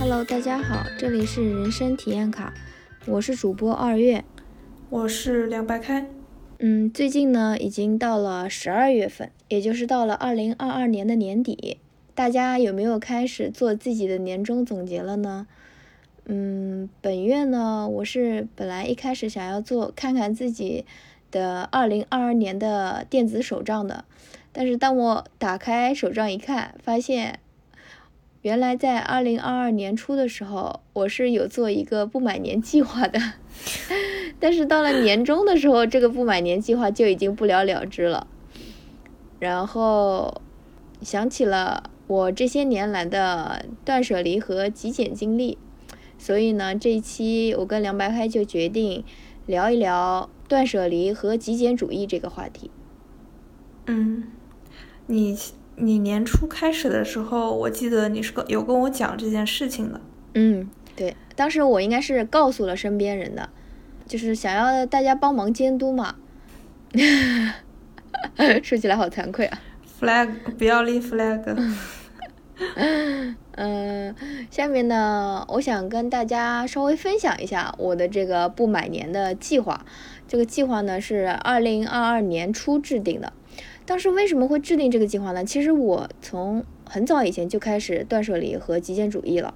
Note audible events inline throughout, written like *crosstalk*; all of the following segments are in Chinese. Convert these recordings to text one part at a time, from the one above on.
Hello，大家好，这里是人生体验卡，我是主播二月，我是凉白开。嗯，最近呢，已经到了十二月份，也就是到了二零二二年的年底，大家有没有开始做自己的年终总结了呢？嗯，本月呢，我是本来一开始想要做看看自己的二零二二年的电子手账的，但是当我打开手账一看，发现原来在二零二二年初的时候，我是有做一个不买年计划的，*laughs* 但是到了年终的时候，这个不买年计划就已经不了了之了，然后想起了我这些年来的断舍离和极简经历。所以呢，这一期我跟梁白开就决定聊一聊断舍离和极简主义这个话题。嗯，你你年初开始的时候，我记得你是跟有跟我讲这件事情的。嗯，对，当时我应该是告诉了身边人的，就是想要大家帮忙监督嘛。*laughs* 说起来好惭愧啊。flag 不要立 flag。嗯，*laughs* 下面呢，我想跟大家稍微分享一下我的这个不买年的计划。这个计划呢是二零二二年初制定的。当时为什么会制定这个计划呢？其实我从很早以前就开始断舍离和极简主义了。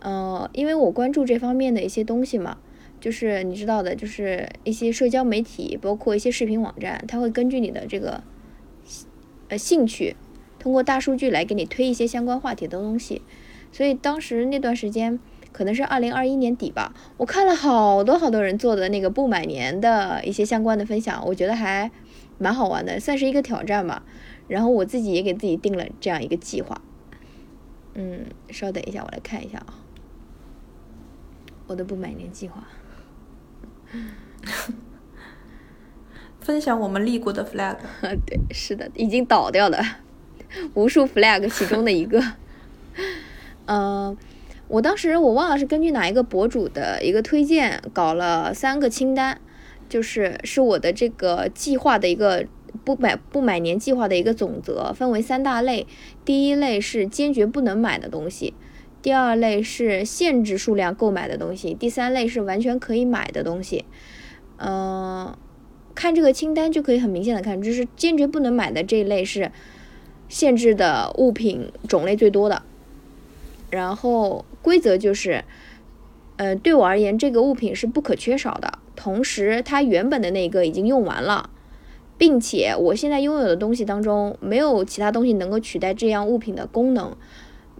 嗯，因为我关注这方面的一些东西嘛，就是你知道的，就是一些社交媒体，包括一些视频网站，它会根据你的这个呃兴趣。通过大数据来给你推一些相关话题的东西，所以当时那段时间可能是二零二一年底吧，我看了好多好多人做的那个不买年的一些相关的分享，我觉得还蛮好玩的，算是一个挑战吧。然后我自己也给自己定了这样一个计划。嗯，稍等一下，我来看一下啊，我的不买年计划。*laughs* 分享我们立过的 flag。*laughs* 对，是的，已经倒掉的。*laughs* 无数 flag 其中的一个，嗯，*laughs* 我当时我忘了是根据哪一个博主的一个推荐搞了三个清单，就是是我的这个计划的一个不买不买年计划的一个总则，分为三大类。第一类是坚决不能买的东西，第二类是限制数量购买的东西，第三类是完全可以买的东西。嗯，看这个清单就可以很明显的看，就是坚决不能买的这一类是。限制的物品种类最多的，然后规则就是，呃，对我而言，这个物品是不可缺少的。同时，它原本的那个已经用完了，并且我现在拥有的东西当中没有其他东西能够取代这样物品的功能。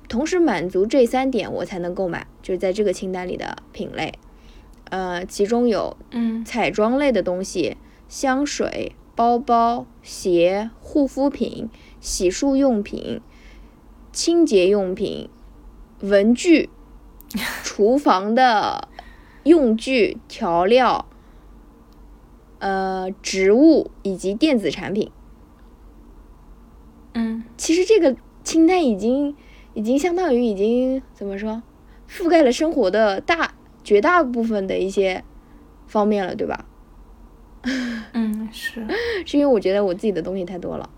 同时满足这三点，我才能购买。就是在这个清单里的品类，呃，其中有嗯彩妆类的东西，香水、包包、鞋、护肤品。洗漱用品、清洁用品、文具、*laughs* 厨房的用具、调料、呃，植物以及电子产品。嗯，其实这个清单已经已经相当于已经怎么说，覆盖了生活的大绝大部分的一些方面了，对吧？*laughs* 嗯，是，是因为我觉得我自己的东西太多了。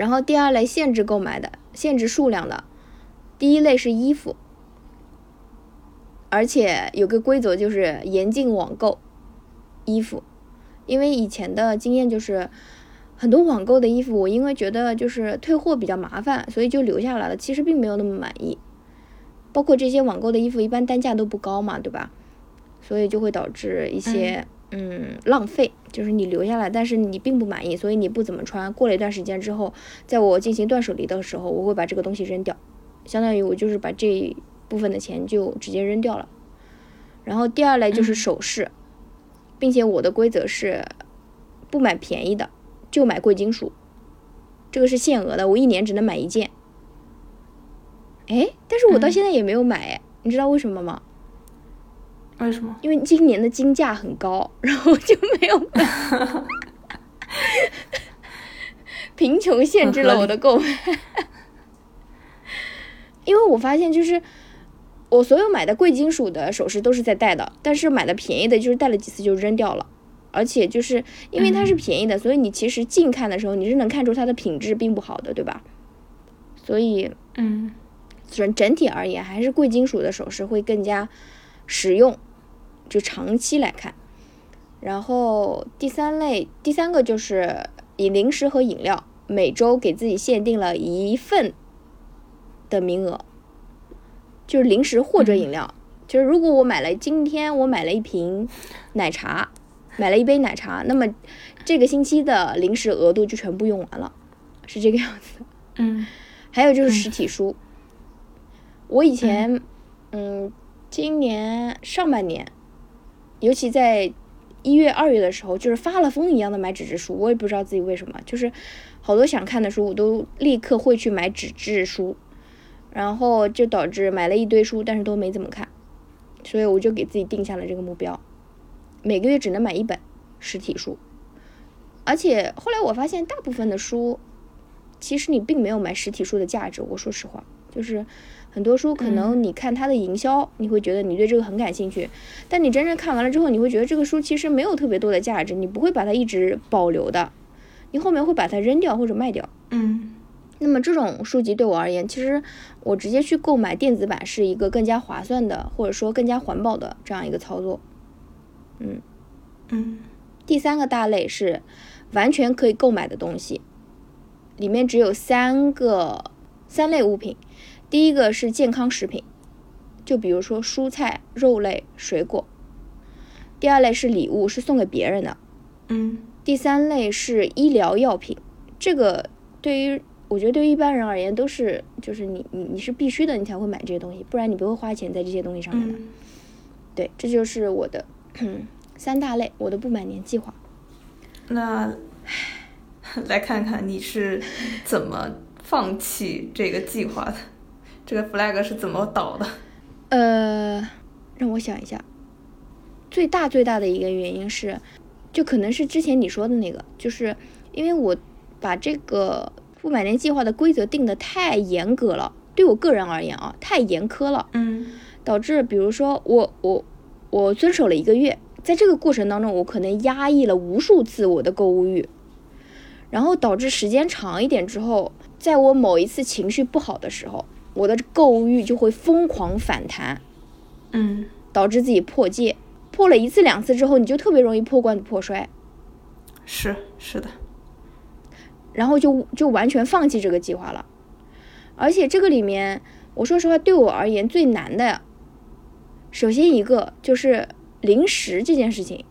然后第二类限制购买的，限制数量的，第一类是衣服，而且有个规则就是严禁网购衣服，因为以前的经验就是很多网购的衣服，我因为觉得就是退货比较麻烦，所以就留下来了，其实并没有那么满意。包括这些网购的衣服，一般单价都不高嘛，对吧？所以就会导致一些。嗯，浪费就是你留下来，但是你并不满意，所以你不怎么穿。过了一段时间之后，在我进行断舍离的时候，我会把这个东西扔掉，相当于我就是把这部分的钱就直接扔掉了。然后第二类就是首饰，并且我的规则是不买便宜的，就买贵金属，这个是限额的，我一年只能买一件。哎，但是我到现在也没有买，哎，你知道为什么吗？为什么？因为今年的金价很高，*laughs* 然后就没有买。*laughs* 贫穷限制了我的购买。*laughs* 因为我发现，就是我所有买的贵金属的首饰都是在戴的，但是买的便宜的，就是戴了几次就扔掉了。而且就是因为它是便宜的，所以你其实近看的时候你是能看出它的品质并不好的，对吧？所以，嗯，整整体而言，还是贵金属的首饰会更加实用，就长期来看。然后第三类，第三个就是以零食和饮料，每周给自己限定了一份的名额，就是零食或者饮料。就是如果我买了今天我买了一瓶奶茶，买了一杯奶茶，那么这个星期的零食额度就全部用完了，是这个样子。嗯，*laughs* 还有就是实体书，我以前，嗯，今年上半年，尤其在一月、二月的时候，就是发了疯一样的买纸质书，我也不知道自己为什么，就是好多想看的书，我都立刻会去买纸质书，然后就导致买了一堆书，但是都没怎么看。所以我就给自己定下了这个目标，每个月只能买一本实体书，而且后来我发现大部分的书，其实你并没有买实体书的价值。我说实话，就是很多书可能你看它的营销，你会觉得你对这个很感兴趣，但你真正看完了之后，你会觉得这个书其实没有特别多的价值，你不会把它一直保留的，你后面会把它扔掉或者卖掉。嗯。那么这种书籍对我而言，其实我直接去购买电子版是一个更加划算的，或者说更加环保的这样一个操作。嗯嗯。第三个大类是完全可以购买的东西，里面只有三个三类物品。第一个是健康食品，就比如说蔬菜、肉类、水果。第二类是礼物，是送给别人的。嗯。第三类是医疗药品，这个对于。我觉得对于一般人而言，都是就是你你你是必须的，你才会买这些东西，不然你不会花钱在这些东西上面的。对，这就是我的 *clears throat* 三大类，我的不买年计划。那来看看你是怎么放弃这个计划的？这个 flag 是怎么倒的？呃，让我想一下，最大最大的一个原因是，就可能是之前你说的那个，就是因为我把这个。不买年计划的规则定的太严格了，对我个人而言啊，太严苛了。嗯，导致比如说我我我遵守了一个月，在这个过程当中，我可能压抑了无数次我的购物欲，然后导致时间长一点之后，在我某一次情绪不好的时候，我的购物欲就会疯狂反弹。嗯，导致自己破戒，破了一次两次之后，你就特别容易破罐子破摔。是是的。然后就就完全放弃这个计划了，而且这个里面，我说实话，对我而言最难的，首先一个就是零食这件事情，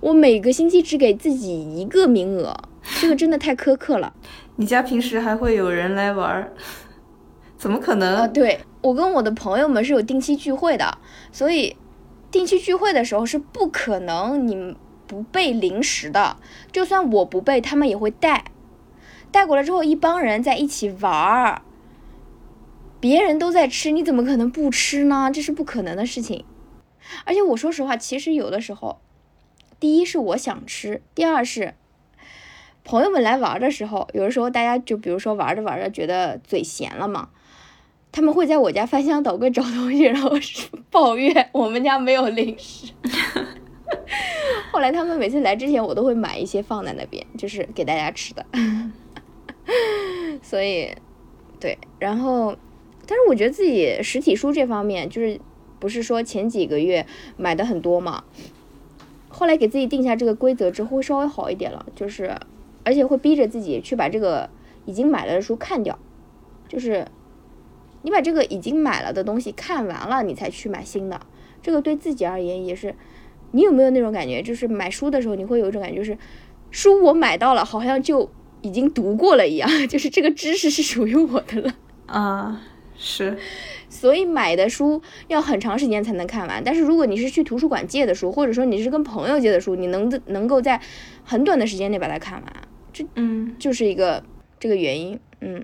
我每个星期只给自己一个名额，这个真的太苛刻了。*laughs* 你家平时还会有人来玩？怎么可能？啊，对我跟我的朋友们是有定期聚会的，所以定期聚会的时候是不可能你不备零食的，就算我不备，他们也会带。带过来之后，一帮人在一起玩儿，别人都在吃，你怎么可能不吃呢？这是不可能的事情。而且我说实话，其实有的时候，第一是我想吃，第二是朋友们来玩的时候，有的时候大家就比如说玩着玩着觉得嘴咸了嘛，他们会在我家翻箱倒柜找东西，然后抱怨我们家没有零食。*laughs* 后来他们每次来之前，我都会买一些放在那边，就是给大家吃的。*laughs* 所以，对，然后，但是我觉得自己实体书这方面，就是不是说前几个月买的很多嘛，后来给自己定下这个规则之后，会稍微好一点了，就是，而且会逼着自己去把这个已经买了的书看掉，就是你把这个已经买了的东西看完了，你才去买新的，这个对自己而言也是，你有没有那种感觉？就是买书的时候，你会有一种感觉，就是书我买到了，好像就。已经读过了一样，*laughs* 就是这个知识是属于我的了啊，是，所以买的书要很长时间才能看完。但是如果你是去图书馆借的书，或者说你是跟朋友借的书，你能能够在很短的时间内把它看完，这嗯就是一个这个原因，嗯。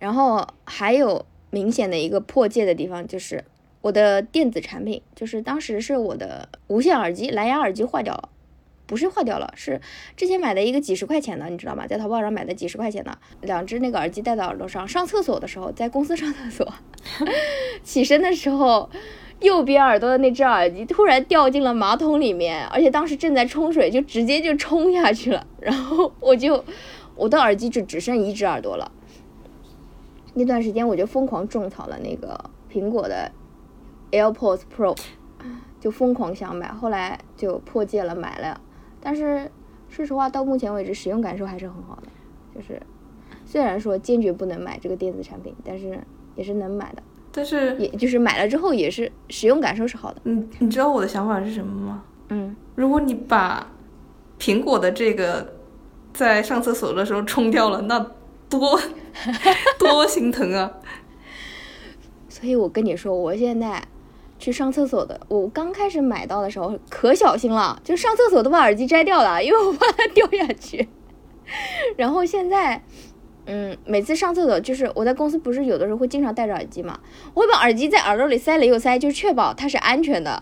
然后还有明显的一个破戒的地方，就是我的电子产品，就是当时是我的无线耳机蓝牙耳机坏掉了。不是坏掉了，是之前买的一个几十块钱的，你知道吗？在淘宝上买的几十块钱的两只那个耳机戴在耳朵上，上厕所的时候，在公司上厕所，*laughs* 起身的时候右边耳朵的那只耳机突然掉进了马桶里面，而且当时正在冲水，就直接就冲下去了。然后我就我的耳机就只剩一只耳朵了。那段时间我就疯狂种草了那个苹果的 AirPods Pro，就疯狂想买，后来就破戒了，买了。但是说实话，到目前为止使用感受还是很好的，就是虽然说坚决不能买这个电子产品，但是也是能买的。但是也就是买了之后也是使用感受是好的。你你知道我的想法是什么吗？嗯，如果你把苹果的这个在上厕所的时候冲掉了，那多多心疼啊！*laughs* 所以我跟你说，我现在去上厕所的，我刚开始买到的时候可小心了，就上厕所都把耳机摘掉了，因为我怕它掉下去。*laughs* 然后现在。嗯，每次上厕所就是我在公司不是有的时候会经常戴着耳机嘛，我会把耳机在耳朵里塞了又塞，就确保它是安全的，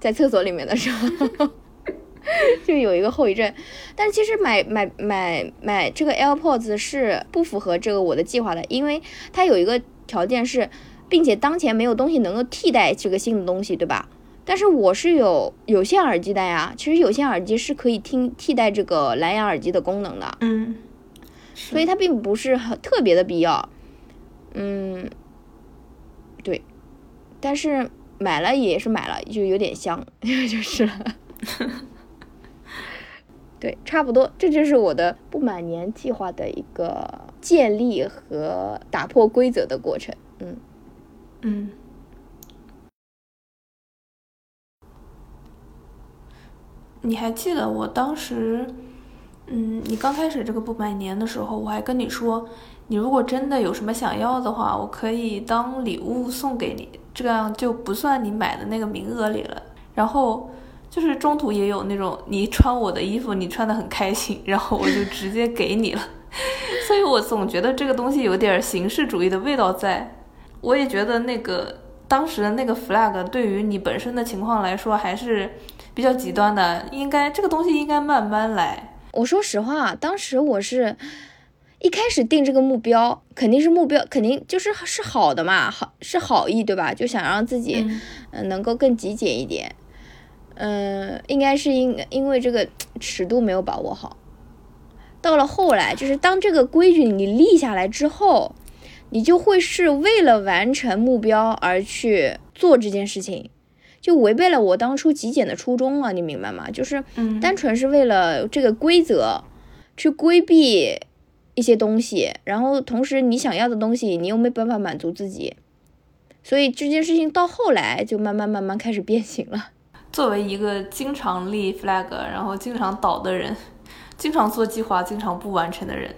在厕所里面的时候，*laughs* 就有一个后遗症。但其实买买买买这个 AirPods 是不符合这个我的计划的，因为它有一个条件是，并且当前没有东西能够替代这个新的东西，对吧？但是我是有有线耳机的呀，其实有线耳机是可以听替代这个蓝牙耳机的功能的。嗯。所以它并不是很特别的必要，嗯，对，但是买了也是买了，就有点香，*laughs* 就是了。*laughs* 对，差不多，这就是我的不满年计划的一个建立和打破规则的过程。嗯嗯，你还记得我当时？嗯，你刚开始这个不买年的时候，我还跟你说，你如果真的有什么想要的话，我可以当礼物送给你，这样就不算你买的那个名额里了。然后就是中途也有那种你穿我的衣服，你穿的很开心，然后我就直接给你了。*laughs* 所以我总觉得这个东西有点形式主义的味道在。我也觉得那个当时的那个 flag 对于你本身的情况来说还是比较极端的，应该这个东西应该慢慢来。我说实话，当时我是一开始定这个目标，肯定是目标，肯定就是是好的嘛，好是好意，对吧？就想让自己嗯能够更极简一点，嗯，嗯应该是因因为这个尺度没有把握好。到了后来，就是当这个规矩你立下来之后，你就会是为了完成目标而去做这件事情。就违背了我当初极简的初衷了，你明白吗？就是单纯是为了这个规则去规避一些东西，然后同时你想要的东西你又没办法满足自己，所以这件事情到后来就慢慢慢慢开始变形了。作为一个经常立 flag，然后经常倒的人，*laughs* 经常做计划、经常不完成的人，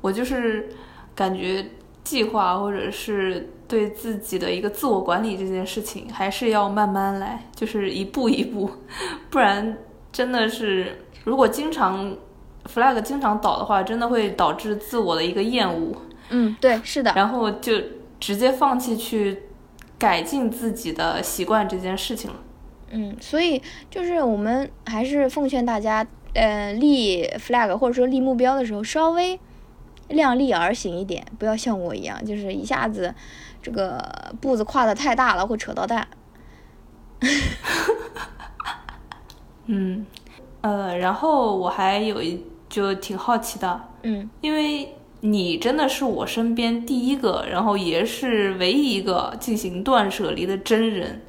我就是感觉计划或者是。对自己的一个自我管理这件事情，还是要慢慢来，就是一步一步，*laughs* 不然真的是，如果经常 flag 经常倒的话，真的会导致自我的一个厌恶。嗯，对，是的。然后就直接放弃去改进自己的习惯这件事情了。嗯，所以就是我们还是奉劝大家，呃，立 flag 或者说立目标的时候，稍微量力而行一点，不要像我一样，就是一下子。这个步子跨的太大了，会扯到蛋。嗯，呃，然后我还有一就挺好奇的，嗯，因为你真的是我身边第一个，然后也是唯一一个进行断舍离的真人。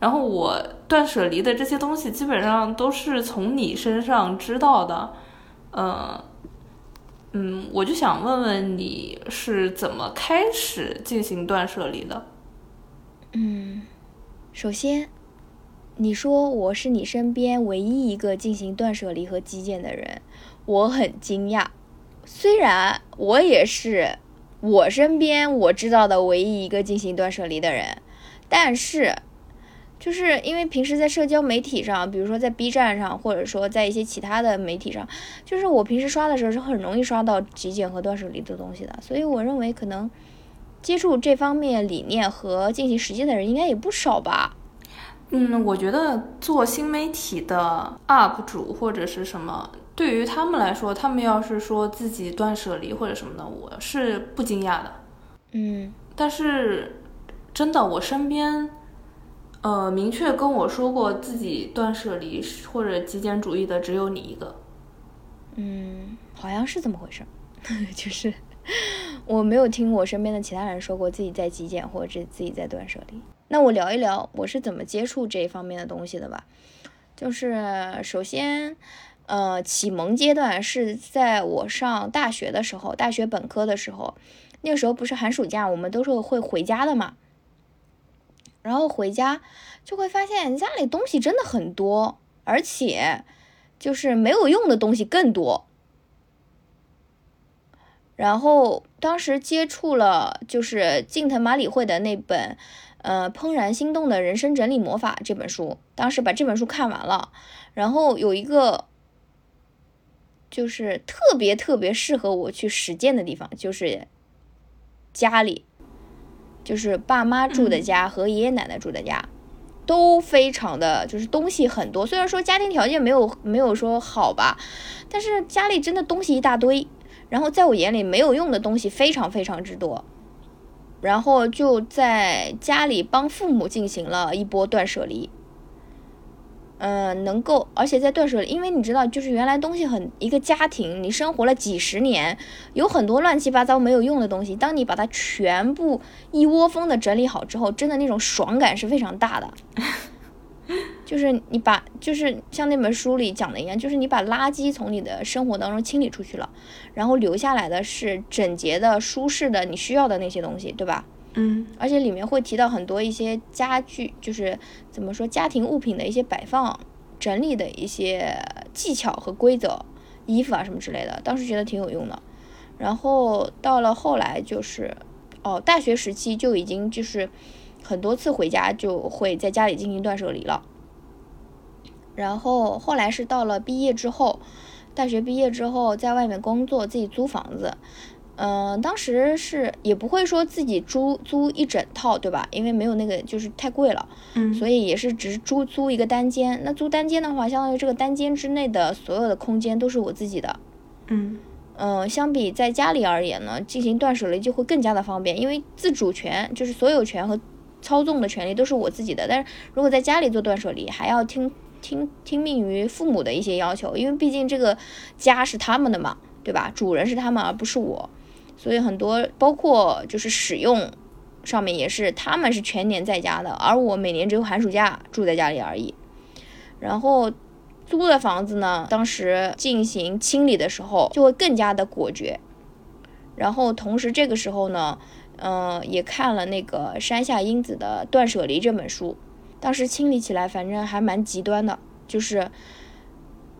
然后我断舍离的这些东西，基本上都是从你身上知道的，呃。嗯，我就想问问你是怎么开始进行断舍离的？嗯，首先，你说我是你身边唯一一个进行断舍离和极简的人，我很惊讶。虽然我也是我身边我知道的唯一一个进行断舍离的人，但是。就是因为平时在社交媒体上，比如说在 B 站上，或者说在一些其他的媒体上，就是我平时刷的时候是很容易刷到极简和断舍离的东西的，所以我认为可能接触这方面理念和进行实践的人应该也不少吧。嗯，我觉得做新媒体的 UP 主或者是什么，对于他们来说，他们要是说自己断舍离或者什么的，我是不惊讶的。嗯，但是真的，我身边。呃，明确跟我说过自己断舍离或者极简主义的只有你一个。嗯，好像是这么回事，*laughs* 就是我没有听我身边的其他人说过自己在极简或者自己在断舍离。那我聊一聊我是怎么接触这一方面的东西的吧。就是首先，呃，启蒙阶段是在我上大学的时候，大学本科的时候，那个时候不是寒暑假，我们都是会回家的嘛。然后回家就会发现家里东西真的很多，而且就是没有用的东西更多。然后当时接触了就是近藤麻里惠的那本。呃，怦然心动的人生整理魔法这本书，当时把这本书看完了，然后有一个就是特别特别适合我去实践的地方，就是家里，就是爸妈住的家和爷爷奶奶住的家，都非常的就是东西很多。虽然说家庭条件没有没有说好吧，但是家里真的东西一大堆，然后在我眼里没有用的东西非常非常之多。然后就在家里帮父母进行了一波断舍离，嗯，能够，而且在断舍离，因为你知道，就是原来东西很一个家庭，你生活了几十年，有很多乱七八糟没有用的东西，当你把它全部一窝蜂的整理好之后，真的那种爽感是非常大的。就是你把，就是像那本书里讲的一样，就是你把垃圾从你的生活当中清理出去了，然后留下来的是整洁的、舒适的、你需要的那些东西，对吧？嗯。而且里面会提到很多一些家具，就是怎么说家庭物品的一些摆放、整理的一些技巧和规则，衣服啊什么之类的，当时觉得挺有用的。然后到了后来就是，哦，大学时期就已经就是。很多次回家就会在家里进行断舍离了，然后后来是到了毕业之后，大学毕业之后在外面工作，自己租房子，嗯，当时是也不会说自己租租一整套，对吧？因为没有那个就是太贵了，嗯，所以也是只是租租一个单间。那租单间的话，相当于这个单间之内的所有的空间都是我自己的，嗯嗯，相比在家里而言呢，进行断舍离就会更加的方便，因为自主权就是所有权和。操纵的权利都是我自己的，但是如果在家里做断舍离，还要听听听命于父母的一些要求，因为毕竟这个家是他们的嘛，对吧？主人是他们，而不是我，所以很多包括就是使用上面也是他们是全年在家的，而我每年只有寒暑假住在家里而已。然后租的房子呢，当时进行清理的时候就会更加的果决，然后同时这个时候呢。嗯，也看了那个山下英子的《断舍离》这本书，当时清理起来反正还蛮极端的，就是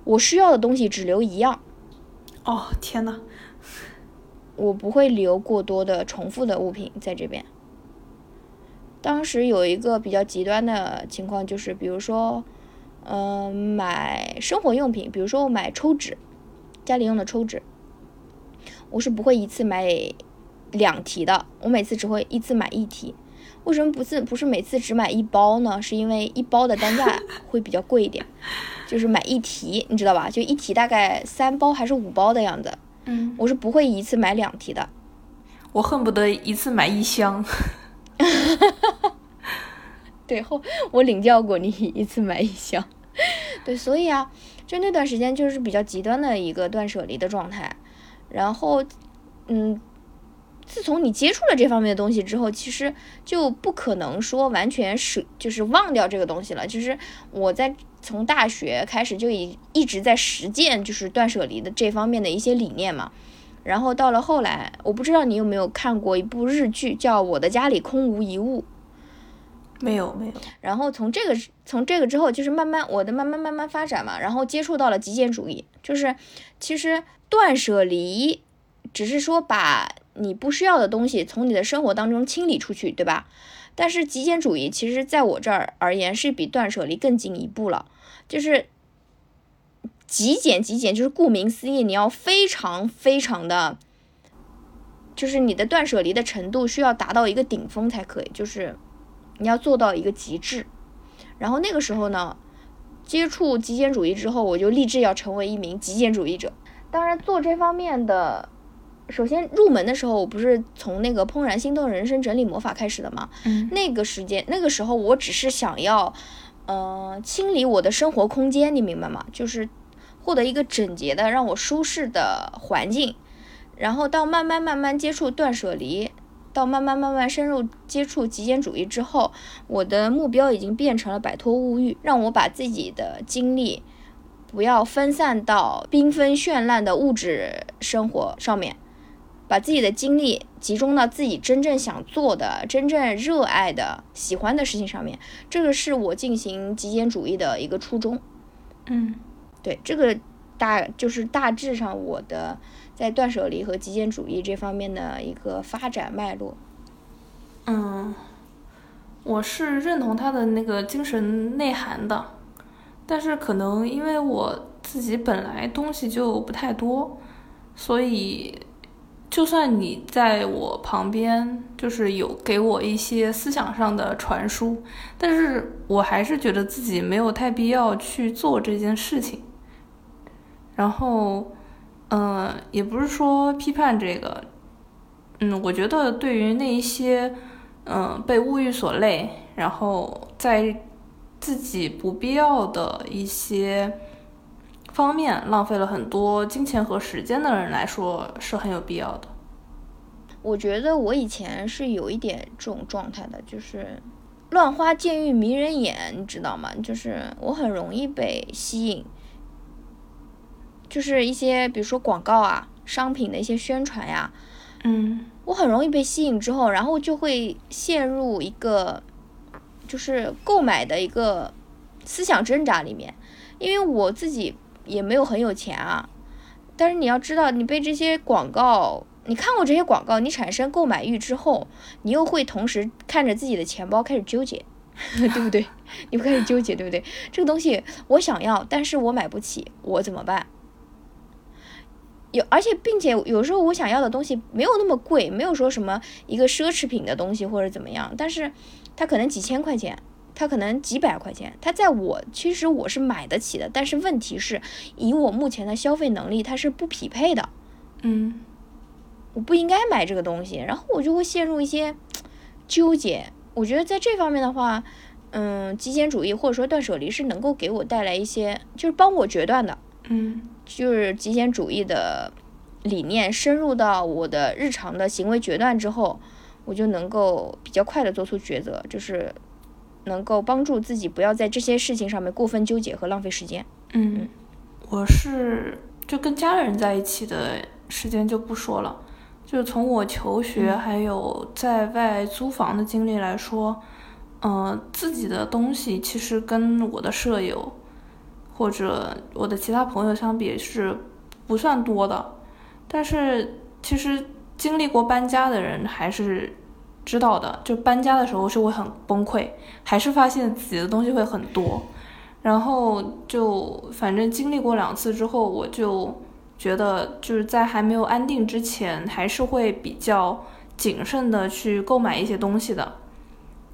我需要的东西只留一样。哦，天呐，我不会留过多的重复的物品在这边。当时有一个比较极端的情况，就是比如说，嗯，买生活用品，比如说我买抽纸，家里用的抽纸，我是不会一次买。两提的，我每次只会一次买一提。为什么不是不是每次只买一包呢？是因为一包的单价会比较贵一点，就是买一提，你知道吧？就一提大概三包还是五包的样子。嗯，我是不会一次买两提的，我恨不得一次买一箱。*laughs* 对，后我领教过你一次买一箱。*laughs* 对，所以啊，就那段时间就是比较极端的一个断舍离的状态，然后，嗯。自从你接触了这方面的东西之后，其实就不可能说完全舍就是忘掉这个东西了。就是我在从大学开始就已一直在实践，就是断舍离的这方面的一些理念嘛。然后到了后来，我不知道你有没有看过一部日剧，叫《我的家里空无一物》。没有，没有。然后从这个从这个之后，就是慢慢我的慢慢慢慢发展嘛，然后接触到了极简主义，就是其实断舍离只是说把。你不需要的东西从你的生活当中清理出去，对吧？但是极简主义其实在我这儿而言是比断舍离更进一步了，就是极简，极简就是顾名思义，你要非常非常的，就是你的断舍离的程度需要达到一个顶峰才可以，就是你要做到一个极致。然后那个时候呢，接触极简主义之后，我就立志要成为一名极简主义者。当然，做这方面的。首先入门的时候，我不是从那个《怦然心动人生整理魔法》开始的嘛？嗯那个时间，那个时候我只是想要，呃，清理我的生活空间，你明白吗？就是获得一个整洁的、让我舒适的环境，然后到慢慢慢慢接触断舍离，到慢慢慢慢深入接触极简主义之后，我的目标已经变成了摆脱物欲，让我把自己的精力不要分散到缤纷绚烂的物质生活上面。把自己的精力集中到自己真正想做的、真正热爱的、喜欢的事情上面，这个是我进行极简主义的一个初衷。嗯对，这个大就是大致上我的在断舍离和极简主义这方面的一个发展脉络。嗯，我是认同他的那个精神内涵的，但是可能因为我自己本来东西就不太多，所以就算你在我旁边，就是有给我一些思想上的传输，但是我还是觉得自己没有太必要去做这件事情。然后，嗯、也不是说批判这个，嗯，我觉得对于那一些，嗯、被物欲所累，然后在自己不必要的一些方面浪费了很多金钱和时间的人来说，是很有必要的。我觉得我以前是有一点这种状态的，就是乱花渐欲迷人眼，你知道吗？就是我很容易被吸引，就是一些比如说广告啊、商品的一些宣传呀，嗯我很容易被吸引之后，然后就会陷入一个就是购买的一个思想挣扎里面，因为我自己也没有很有钱啊，但是你要知道，你被这些广告，你看过这些广告，你产生购买欲之后，你又会同时看着自己的钱包开始纠结，*laughs* 对不对？*laughs* 你会开始纠结，对不对？这个东西我想要，但是我买不起，我怎么办？有，而且并且有时候我想要的东西没有那么贵，没有说什么一个奢侈品的东西或者怎么样，但是它可能几千块钱，它可能几百块钱，它在我其实我是买得起的，但是问题是以我目前的消费能力，它是不匹配的，嗯我不应该买这个东西，然后我就会陷入一些纠结。我觉得在这方面的话，嗯，极简主义或者说断舍离是能够给我带来一些，就是帮我决断的。嗯就是极简主义的理念深入到我的日常的行为决断之后，我就能够比较快的做出抉择，就是能够帮助自己不要在这些事情上面过分纠结和浪费时间。嗯，我是就跟家人在一起的时间就不说了，就从我求学嗯。还有在外租房的经历来说，嗯、自己的东西其实跟我的舍友或者我的其他朋友相比是不算多的，但是其实经历过搬家的人还是知道的，就搬家的时候是会很崩溃，还是发现自己的东西会很多。然后就反正经历过两次之后，我就觉得就是在还没有安定之前，还是会比较谨慎的去购买一些东西的。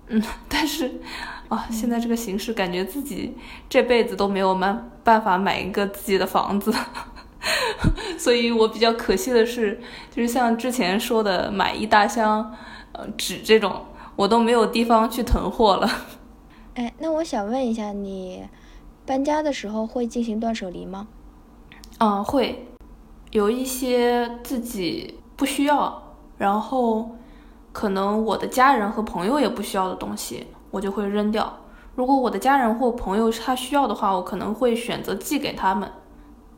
嗯，但是啊，现在这个形势，感觉自己这辈子都没有办办法买一个自己的房子，*laughs* 所以我比较可惜的是，就是像之前说的买一大箱呃纸这种，我都没有地方去囤货了。*laughs* 哎，那我想问一下，你搬家的时候会进行断舍离吗？嗯，会有一些自己不需要，然后可能我的家人和朋友也不需要的东西，我就会扔掉。如果我的家人或朋友他需要的话，我可能会选择寄给他们，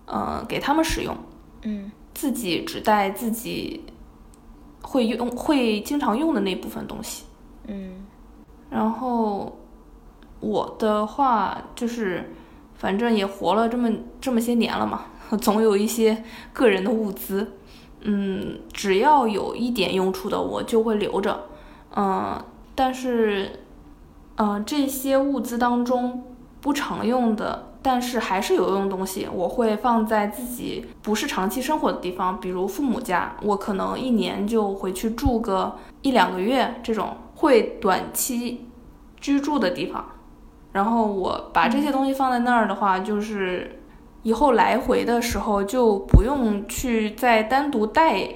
呃，给他们使用，嗯自己只带自己会用、会经常用的那部分东西。嗯然后我的话就是，反正也活了这么这么些年了嘛，*laughs* 总有一些个人的物资，嗯，只要有一点用处的，我就会留着，嗯，但是，嗯，这些物资当中不常用的。但是还是有用的东西，我会放在自己不是长期生活的地方，比如父母家，我可能一年就回去住个一两个月这种会短期居住的地方。然后我把这些东西放在那儿的话，就是以后来回的时候就不用去再单独带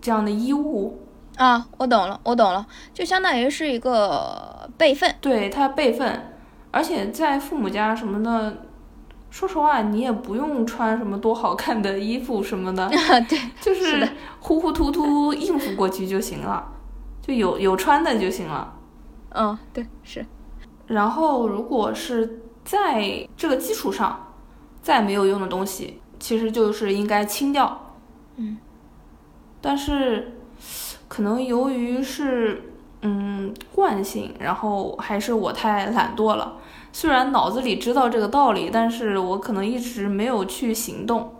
这样的衣物。啊，我懂了，我懂了，就相当于是一个备份。对它备份，而且在父母家什么的，说实话，你也不用穿什么多好看的衣服什么的，*laughs* 对，就是是糊糊涂涂应付过去就行了，就有有穿的就行了。嗯，对，是。然后，如果是在这个基础上再没有用的东西，其实就是应该清掉。嗯，但是可能由于是嗯惯性，然后还是我太懒惰了。虽然脑子里知道这个道理，但是我可能一直没有去行动。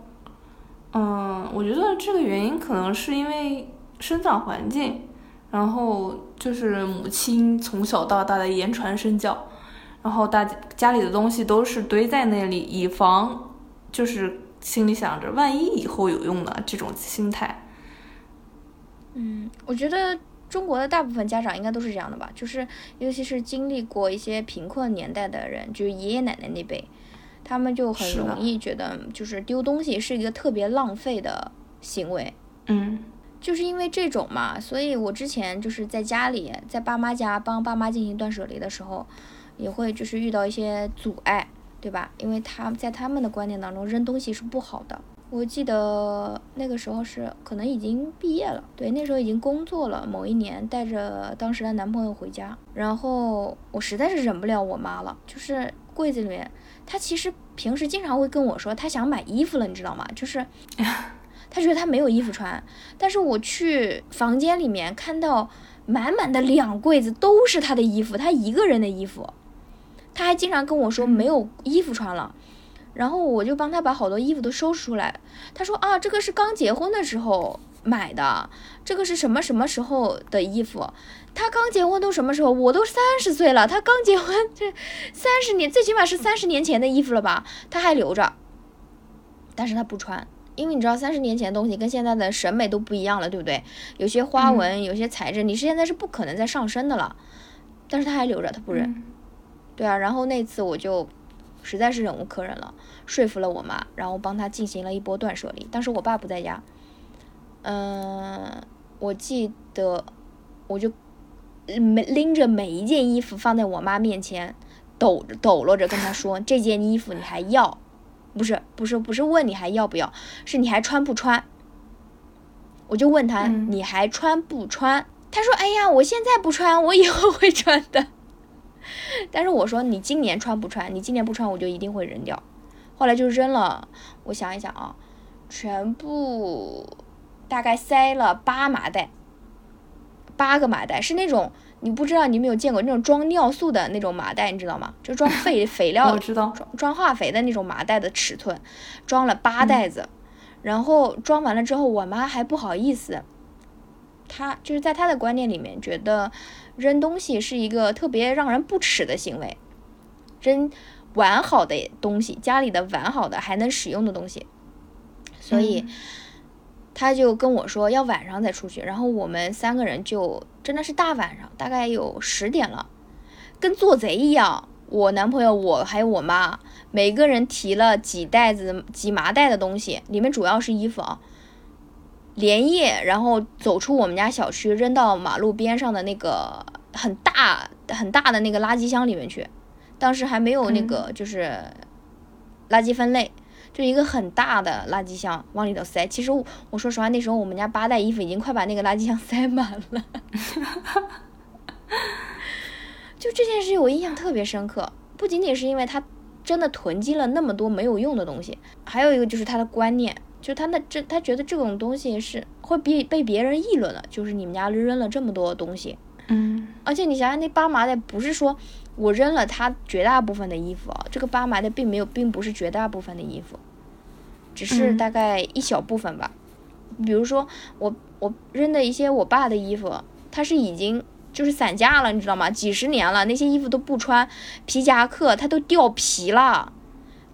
嗯，我觉得这个原因可能是因为生长环境，然后就是母亲从小到大的言传身教，然后大家家里的东西都是堆在那里，以防就是心里想着万一以后有用的这种心态。嗯，我觉得中国的大部分家长应该都是这样的吧，就是尤其是经历过一些贫困年代的人，就是爷爷奶奶那辈，他们就很容易觉得就是丢东西是一个特别浪费的行为。嗯就是因为这种嘛，所以我之前就是在家里，在爸妈家帮爸妈进行断舍离的时候，也会就是遇到一些阻碍，对吧？因为他在他们的观念当中，扔东西是不好的。我记得那个时候是可能已经毕业了，对，那时候已经工作了。某一年带着当时的男朋友回家，然后我实在是忍不了我妈了，就是柜子里面，她其实平时经常会跟我说，她想买衣服了，你知道吗？就是。*laughs* 她觉得她没有衣服穿，但是我去房间里面看到满满的两柜子都是她的衣服，她一个人的衣服，她还经常跟我说没有衣服穿了，然后我就帮他把好多衣服都收拾出来。他说啊，这个是刚结婚的时候买的，这个是什么什么时候的衣服？他刚结婚都什么时候？我都三十岁了，他刚结婚这三十年，最起码是三十年前的衣服了吧？他还留着，但是他不穿。因为你知道，三十年前的东西跟现在的审美都不一样了，对不对？有些花纹，有些材质，你是现在是不可能再上身的了。但是他还留着，他不扔。嗯对啊，然后那次我就实在是忍无可忍了，说服了我妈，然后帮她进行了一波断舍离。当时我爸不在家，嗯、我记得我就每拎着每一件衣服放在我妈面前，抖着抖落着跟她说：“这件衣服你还要？不是不是不是问你还要不要，是你还穿不穿？”我就问他：“嗯你还穿不穿？”他说：“哎呀，我现在不穿，我以后会穿的。” *laughs* 但是我说你今年穿不穿？你今年不穿，我就一定会扔掉。后来就扔了。我想一想啊，全部大概塞了八麻袋，八个麻袋是那种你不知道你有没有见过那种装尿素的那种麻袋，你知道吗？就装废 *laughs* 肥料我知道。装装化肥的那种麻袋的尺寸，装了八袋子，然后装完了之后，我妈还不好意思，她就是在她的观念里面觉得扔东西是一个特别让人不耻的行为，扔完好的东西，家里的完好的还能使用的东西，所以。嗯她就跟我说要晚上再出去，然后我们三个人就真的是大晚上，大概有十点了，跟做贼一样。我男朋友、我还有我妈，每个人提了几袋子、几麻袋的东西，里面主要是衣服啊。连夜，然后走出我们家小区，扔到马路边上的那个很大很大的那个垃圾箱里面去。当时还没有那个就是垃圾分类，就一个很大的垃圾箱往里头塞。其实我我说实话，那时候我们家八袋衣服已经快把那个垃圾箱塞满了。*laughs* 就这件事情，我印象特别深刻，不仅仅是因为他真的囤积了那么多没有用的东西，还有一个就是他的观念，就他那这他觉得这种东西是会被被别人议论的，就是你们家扔了这么多东西，嗯而且你想想，那八麻袋不是说我扔了他绝大部分的衣服啊，这个八麻袋并没有，并不是绝大部分的衣服，只是嗯大概一小部分吧。比如说我我扔的一些我爸的衣服，他是已经就是散架了，你知道吗？几十年了，那些衣服都不穿，皮夹克它都掉皮了，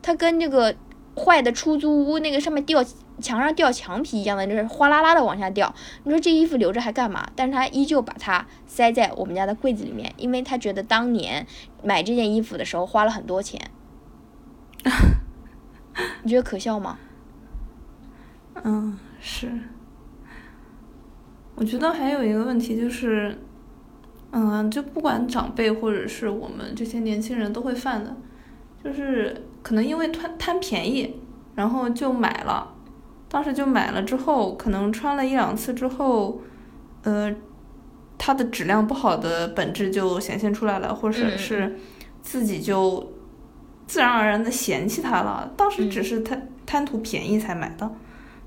它跟那个坏的出租屋那个上面掉墙上掉墙皮一样的，就是哗啦啦的往下掉。你说这衣服留着还干嘛？但是他依旧把它塞在我们家的柜子里面，因为他觉得当年买这件衣服的时候花了很多钱。*laughs* 你觉得可笑吗？嗯，是。我觉得还有一个问题就是，嗯，就不管长辈或者是我们这些年轻人都会犯的，就是可能因为贪贪便宜，然后就买了，当时就买了之后，可能穿了一两次之后，呃，它的质量不好的本质就显现出来了，或者是自己就自然而然的嫌弃它了。当时只是贪贪图便宜才买的，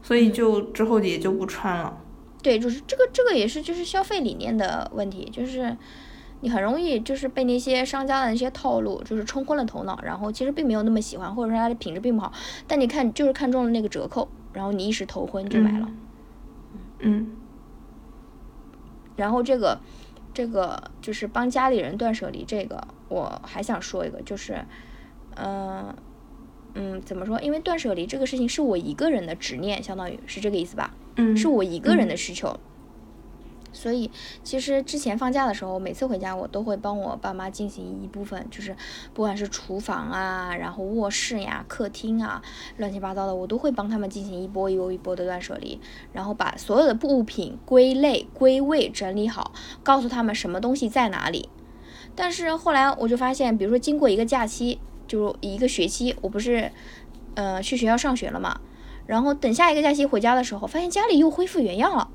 所以就之后也就不穿了。对，就是这个，这个也是就是消费理念的问题，就是你很容易就是被那些商家的那些套路就是冲昏了头脑，然后其实并没有那么喜欢，或者说它的品质并不好，但你看就是看中了那个折扣，然后你一时头昏就买了。嗯。然后这个这个就是帮家里人断舍离，这个我还想说一个，就是嗯嗯怎么说？因为断舍离这个事情是我一个人的执念，相当于是这个意思吧。是我一个人的需求，所以其实之前放假的时候，每次回家我都会帮我爸妈进行一部分，就是不管是厨房啊，然后卧室呀、客厅啊，乱七八糟的，我都会帮他们进行一波一波一波的断舍离，然后把所有的物品归类、归位、整理好，告诉他们什么东西在哪里。但是后来我就发现，比如说经过一个假期，就一个学期，我不是呃去学校上学了嘛。然后等下一个假期回家的时候，发现家里又恢复原样了，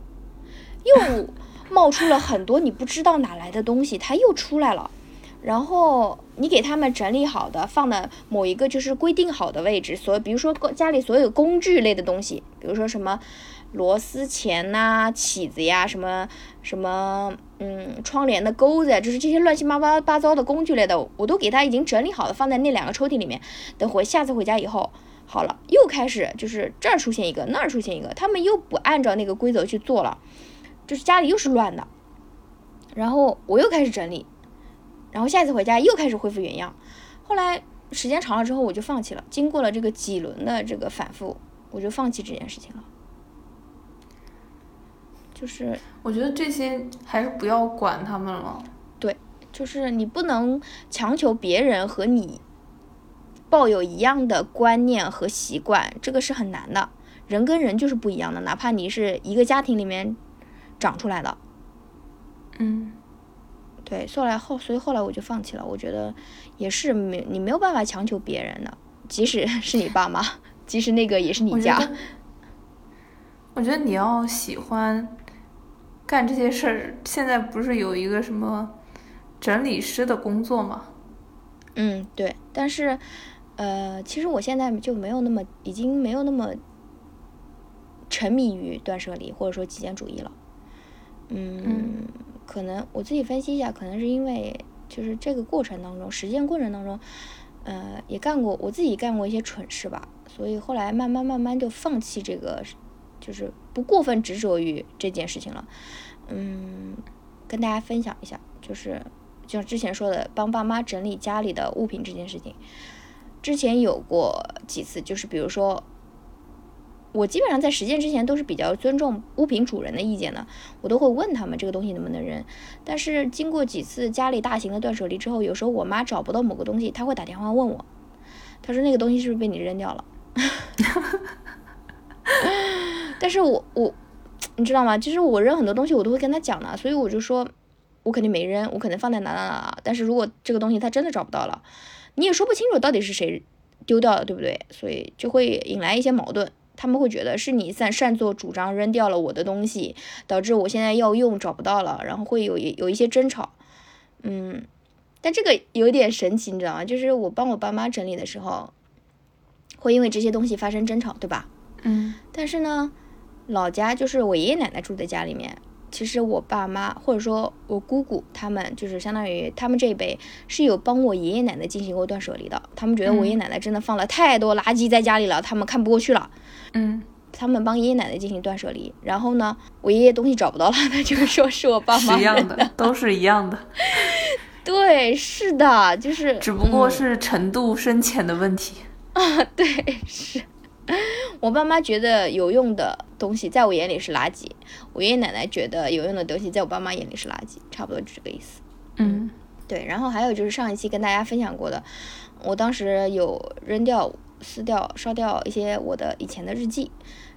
又冒出了很多你不知道哪来的东西，它又出来了。然后你给他们整理好的，放的某一个就是规定好的位置，所比如说家里所有工具类的东西，比如说什么螺丝钳呐、起子呀、什么什么嗯窗帘的钩子，就是这些乱七八糟八糟的工具类的，我都给他已经整理好了，放在那两个抽屉里面。等回下次回家以后。好了，又开始就是这儿出现一个，那儿出现一个，他们又不按照那个规则去做了，就是家里又是乱的。然后我又开始整理，然后下一次回家又开始恢复原样。后来时间长了之后，我就放弃了。经过了这个几轮的这个反复，我就放弃这件事情了。就是我觉得这些还是不要管他们了。对，就是你不能强求别人和你。抱有一样的观念和习惯，这个是很难的。人跟人就是不一样的，哪怕你是一个家庭里面长出来的。嗯，对，后来后，所以后来我就放弃了。我觉得也是没你没有办法强求别人的，即使是你爸妈，*laughs* 即使那个也是你家。我觉得你要喜欢干这些事儿。现在不是有一个什么整理师的工作吗？嗯，对，但是。呃，其实我现在就没有那么，已经没有那么沉迷于断舍离或者说极简主义了。嗯，可能我自己分析一下，可能是因为就是这个过程当中，实践过程当中，呃，也干过我自己干过一些蠢事吧，所以后来慢慢慢慢就放弃这个，就是不过分执着于这件事情了。嗯，跟大家分享一下，就是就像之前说的，帮爸妈整理家里的物品这件事情。之前有过几次，就是比如说，我基本上在实践之前都是比较尊重物品主人的意见的，我都会问他们这个东西能不能扔。但是经过几次家里大型的断舍离之后，有时候我妈找不到某个东西，她会打电话问我，她说那个东西是不是被你扔掉了？*laughs* 但是我我你知道吗？其实我扔很多东西我都会跟他讲的，所以我就说我肯定没扔，我可能放在哪哪哪。但是如果这个东西他真的找不到了。你也说不清楚到底是谁丢掉的，对不对？所以就会引来一些矛盾。他们会觉得是你擅擅作主张扔掉了我的东西，导致我现在要用找不到了，然后会有有一些争吵。嗯，但这个有点神奇，你知道吗？就是我帮我爸妈整理的时候，会因为这些东西发生争吵，对吧？嗯。但是呢，老家就是我爷爷奶奶住在家里面。其实我爸妈或者说我姑姑他们，就是相当于他们这一辈是有帮我爷爷奶奶进行过断舍离的。他们觉得我爷爷奶奶真的放了太多垃圾在家里了，他们看不过去了。嗯，他们帮爷爷奶奶进行断舍离。然后呢，我爷爷东西找不到了，*laughs* 他就说是我爸妈一样的，都是一样的。*laughs* 对，是的，就是只不过是程度深浅的问题。啊，*laughs* 对，是。我爸妈觉得有用的东西，在我眼里是垃圾；我爷爷奶奶觉得有用的东西，在我爸妈眼里是垃圾，差不多就这个意思。嗯，对。然后还有就是上一期跟大家分享过的，我当时有扔掉撕掉、烧掉一些我的以前的日记。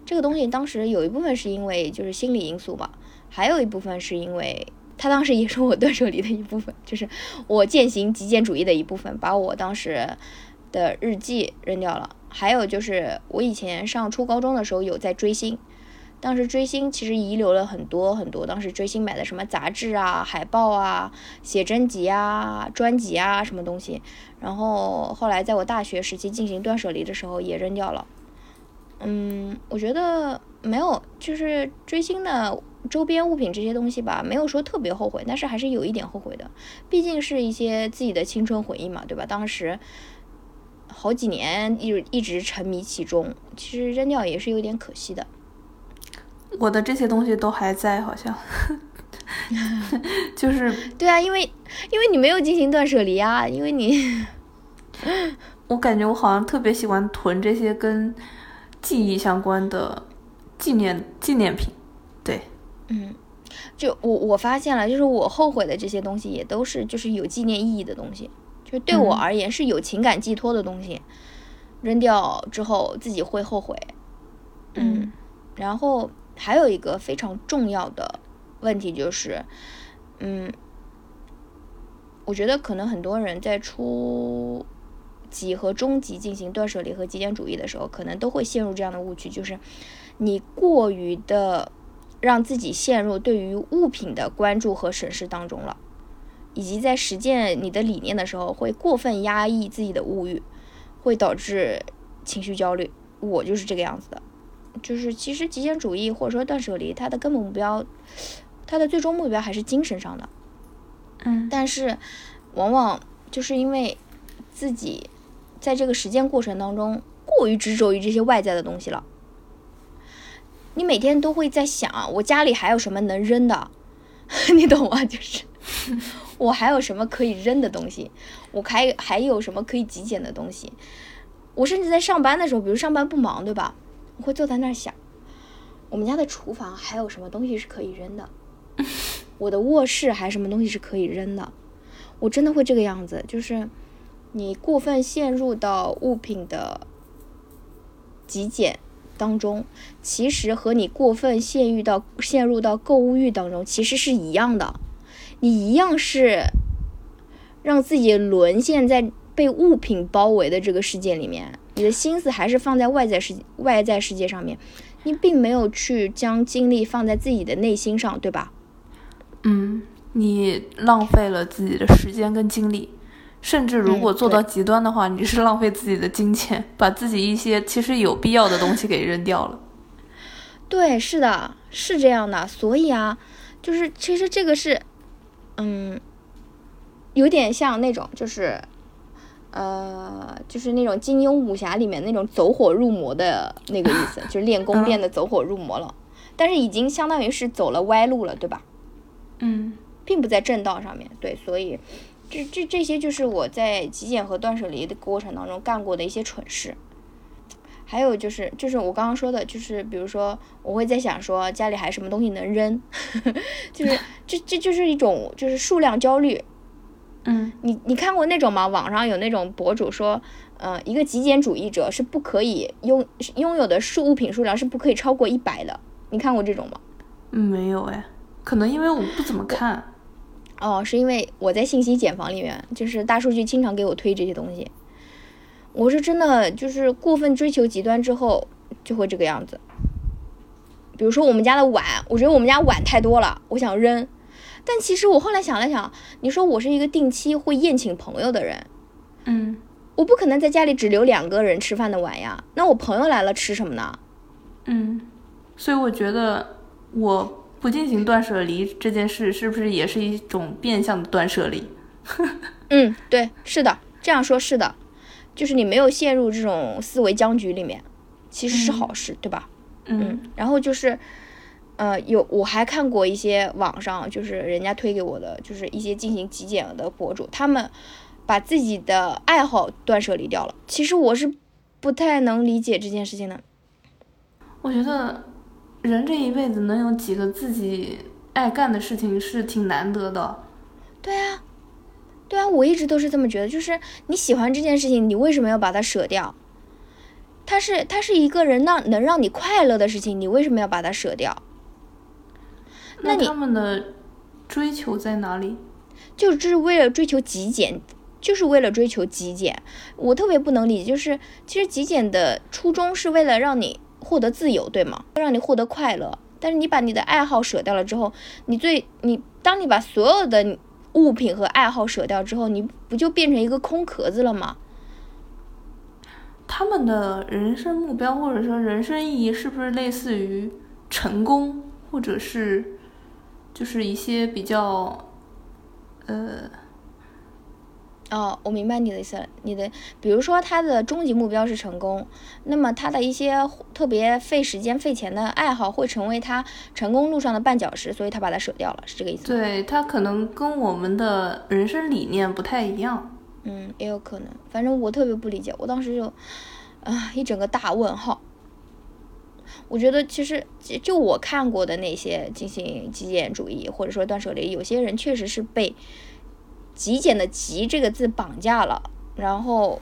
这个东西当时有一部分是因为就是心理因素嘛，还有一部分是因为它当时也是我断舍离的一部分，就是我践行极简主义的一部分，把我当时的日记扔掉了。还有就是我以前上初高中的时候有在追星，当时追星其实遗留了很多很多，当时追星买的什么杂志啊、海报啊、写真集啊、专辑啊什么东西，然后后来在我大学时期进行断舍离的时候也扔掉了。嗯，我觉得没有，就是追星的周边物品这些东西吧，没有说特别后悔，但是还是有一点后悔的，毕竟是一些自己的青春回忆嘛，对吧？当时好几年一一直沉迷其中，其实扔掉也是有点可惜的。我的这些东西都还在，好像，*laughs* 就是对啊，因为因为你没有进行断舍离啊，因为你，*laughs* 我感觉我好像特别喜欢囤这些跟。记忆相关的纪念纪念品，对，嗯，就我我发现了，就是我后悔的这些东西也都是就是有纪念意义的东西，就对我而言是有情感寄托的东西，扔掉之后自己会后悔，嗯，然后还有一个非常重要的问题就是，嗯，我觉得可能很多人在初。级和中级进行断舍离和极简主义的时候，可能都会陷入这样的误区，就是你过于的让自己陷入对于物品的关注和审视当中了，以及在实践你的理念的时候，会过分压抑自己的物欲，会导致情绪焦虑。我就是这个样子的，就是其实极简主义或者说断舍离，它的根本目标，它的最终目标还是精神上的，嗯，但是往往就是因为自己。在这个实践过程当中，过于执着于这些外在的东西了。你每天都会在想，我家里还有什么能扔的，*laughs* 你懂吗？就是 *laughs* 我还有什么可以扔的东西，我还还有什么可以极简的东西。我甚至在上班的时候，比如上班不忙，对吧？我会坐在那儿想，我们家的厨房还有什么东西是可以扔的？*laughs* 我的卧室还有什么东西是可以扔的？我真的会这个样子，就是。你过分陷入到物品的极简当中，其实和你过分陷入到陷入到购物欲当中，其实是一样的。你一样是让自己沦陷在被物品包围的这个世界里面，你的心思还是放在外在世外在世界上面，你并没有去将精力放在自己的内心上，对吧？嗯，你浪费了自己的时间跟精力。甚至如果做到极端的话，你是浪费自己的金钱，把自己一些其实有必要的东西给扔掉了。*laughs* 对，是的，是这样的。所以啊，就是其实这个是，嗯，有点像那种，就是，呃，就是那种金庸武侠里面那种走火入魔的那个意思，就是练功练的走火入魔了，但是已经相当于是走了歪路了，对吧？嗯，并不在正道上面。对，所以。这这这些就是我在极简和断舍离的过程当中干过的一些蠢事，还有就是就是我刚刚说的，就是比如说我会在想说家里还什么东西能扔，*laughs* 就是这这就是一种就是数量焦虑。嗯，你你看过那种吗？网上有那种博主说，呃，一个极简主义者是不可以拥拥有的数物品数量是不可以超过一百的。你看过这种吗？没有哎，可能因为我不怎么看。哦，是因为我在信息茧房里面，就是大数据经常给我推这些东西。我是真的，就是过分追求极端之后就会这个样子。比如说我们家的碗，我觉得我们家碗太多了，我想扔。但其实我后来想了想，你说我是一个定期会宴请朋友的人，嗯，我不可能在家里只留两个人吃饭的碗呀。那我朋友来了吃什么呢？嗯，所以我觉得我。不进行断舍离这件事，是不是也是一种变相的断舍离？*laughs* 嗯，对，是的，这样说是的，就是你没有陷入这种思维僵局里面，其实是好事，对吧？嗯，然后就是，呃，有我还看过一些网上就是人家推给我的，就是一些进行极简的博主，他们把自己的爱好断舍离掉了。其实我是不太能理解这件事情的。我觉得。人这一辈子能有几个自己爱干的事情是挺难得的。对啊，对啊，我一直都是这么觉得。就是你喜欢这件事情，你为什么要把它舍掉？它是它是一个人让能让你快乐的事情，你为什么要把它舍掉？那你他们的追求在哪里？就是为了追求极简，就是为了追求极简。我特别不能理解，就是其实极简的初衷是为了让你获得自由，对吗？让你获得快乐。但是你把你的爱好舍掉了之后，你最你当你把所有的物品和爱好舍掉之后，你不就变成一个空壳子了吗？他们的人生目标或者说人生意义是不是类似于成功，或者是就是一些比较呃？哦，我明白你的意思了。你的比如说他的终极目标是成功，那么他的一些特别费时间费钱的爱好会成为他成功路上的绊脚石，所以他把它舍掉了，是这个意思？对他可能跟我们的人生理念不太一样。嗯，也有可能，反正我特别不理解，我当时就，啊，一整个大问号。我觉得其实就我看过的那些进行极简主义或者说断舍离，有些人确实是被极简的“极”这个字绑架了，然后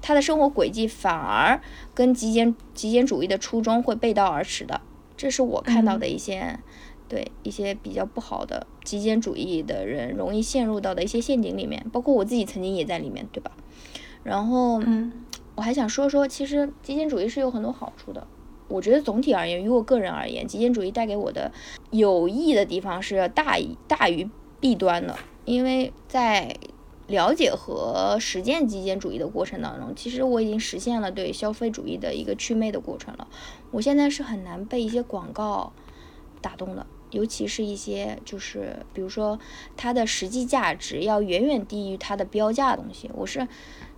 他的生活轨迹反而跟极简极简主义的初衷会背道而驰的，这是我看到的一些。对一些比较不好的极简主义的人容易陷入到的一些陷阱里面，包括我自己曾经也在里面，对吧？然后，嗯，我还想说说，其实极简主义是有很多好处的。我觉得总体而言，于我个人而言，极简主义带给我的有益的地方是大于大于弊端的。因为在了解和实践极简主义的过程当中，其实我已经实现了对消费主义的一个祛魅的过程了。我现在是很难被一些广告打动的。尤其是一些就是，比如说它的实际价值要远远低于它的标价的东西，我是，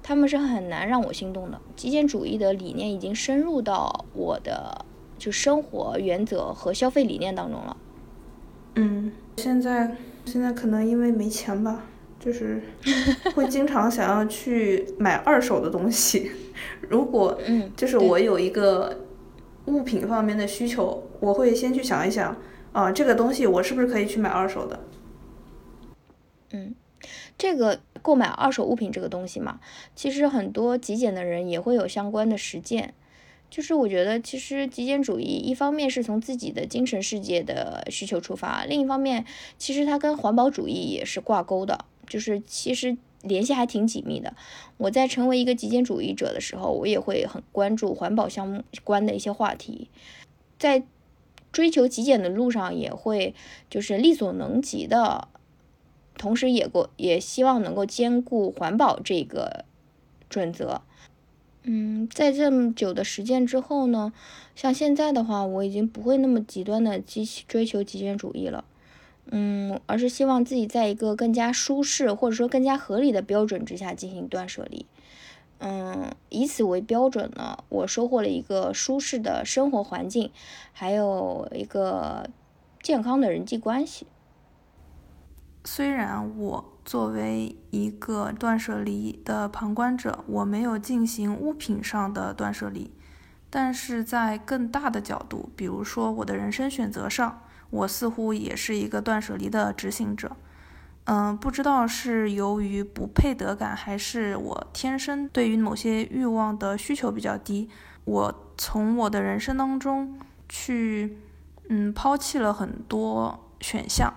他们是很难让我心动的。极简主义的理念已经深入到我的就生活原则和消费理念当中了。嗯，现在现在可能因为没钱吧，就是会经常想要去买二手的东西。*laughs* 如果嗯，就是我有一个物品方面的需求，我会先去想一想。啊，这个东西我是不是可以去买二手的？嗯，这个购买二手物品这个东西嘛，其实很多极简的人也会有相关的实践。就是我觉得，其实极简主义一方面是从自己的精神世界的需求出发，另一方面其实它跟环保主义也是挂钩的，就是其实联系还挺紧密的。我在成为一个极简主义者的时候，我也会很关注环保相关的一些话题，在。追求极简的路上也会就是力所能及的，同时也够也希望能够兼顾环保这个准则。嗯，在这么久的实践之后呢，像现在的话，我已经不会那么极端的极追求极简主义了。嗯，而是希望自己在一个更加舒适或者说更加合理的标准之下进行断舍离。嗯，以此为标准呢，我收获了一个舒适的生活环境，还有一个健康的人际关系。虽然我作为一个断舍离的旁观者，我没有进行物品上的断舍离，但是在更大的角度，比如说我的人生选择上，我似乎也是一个断舍离的执行者。嗯，不知道是由于不配得感，还是我天生对于某些欲望的需求比较低。我从我的人生当中去，嗯，抛弃了很多选项。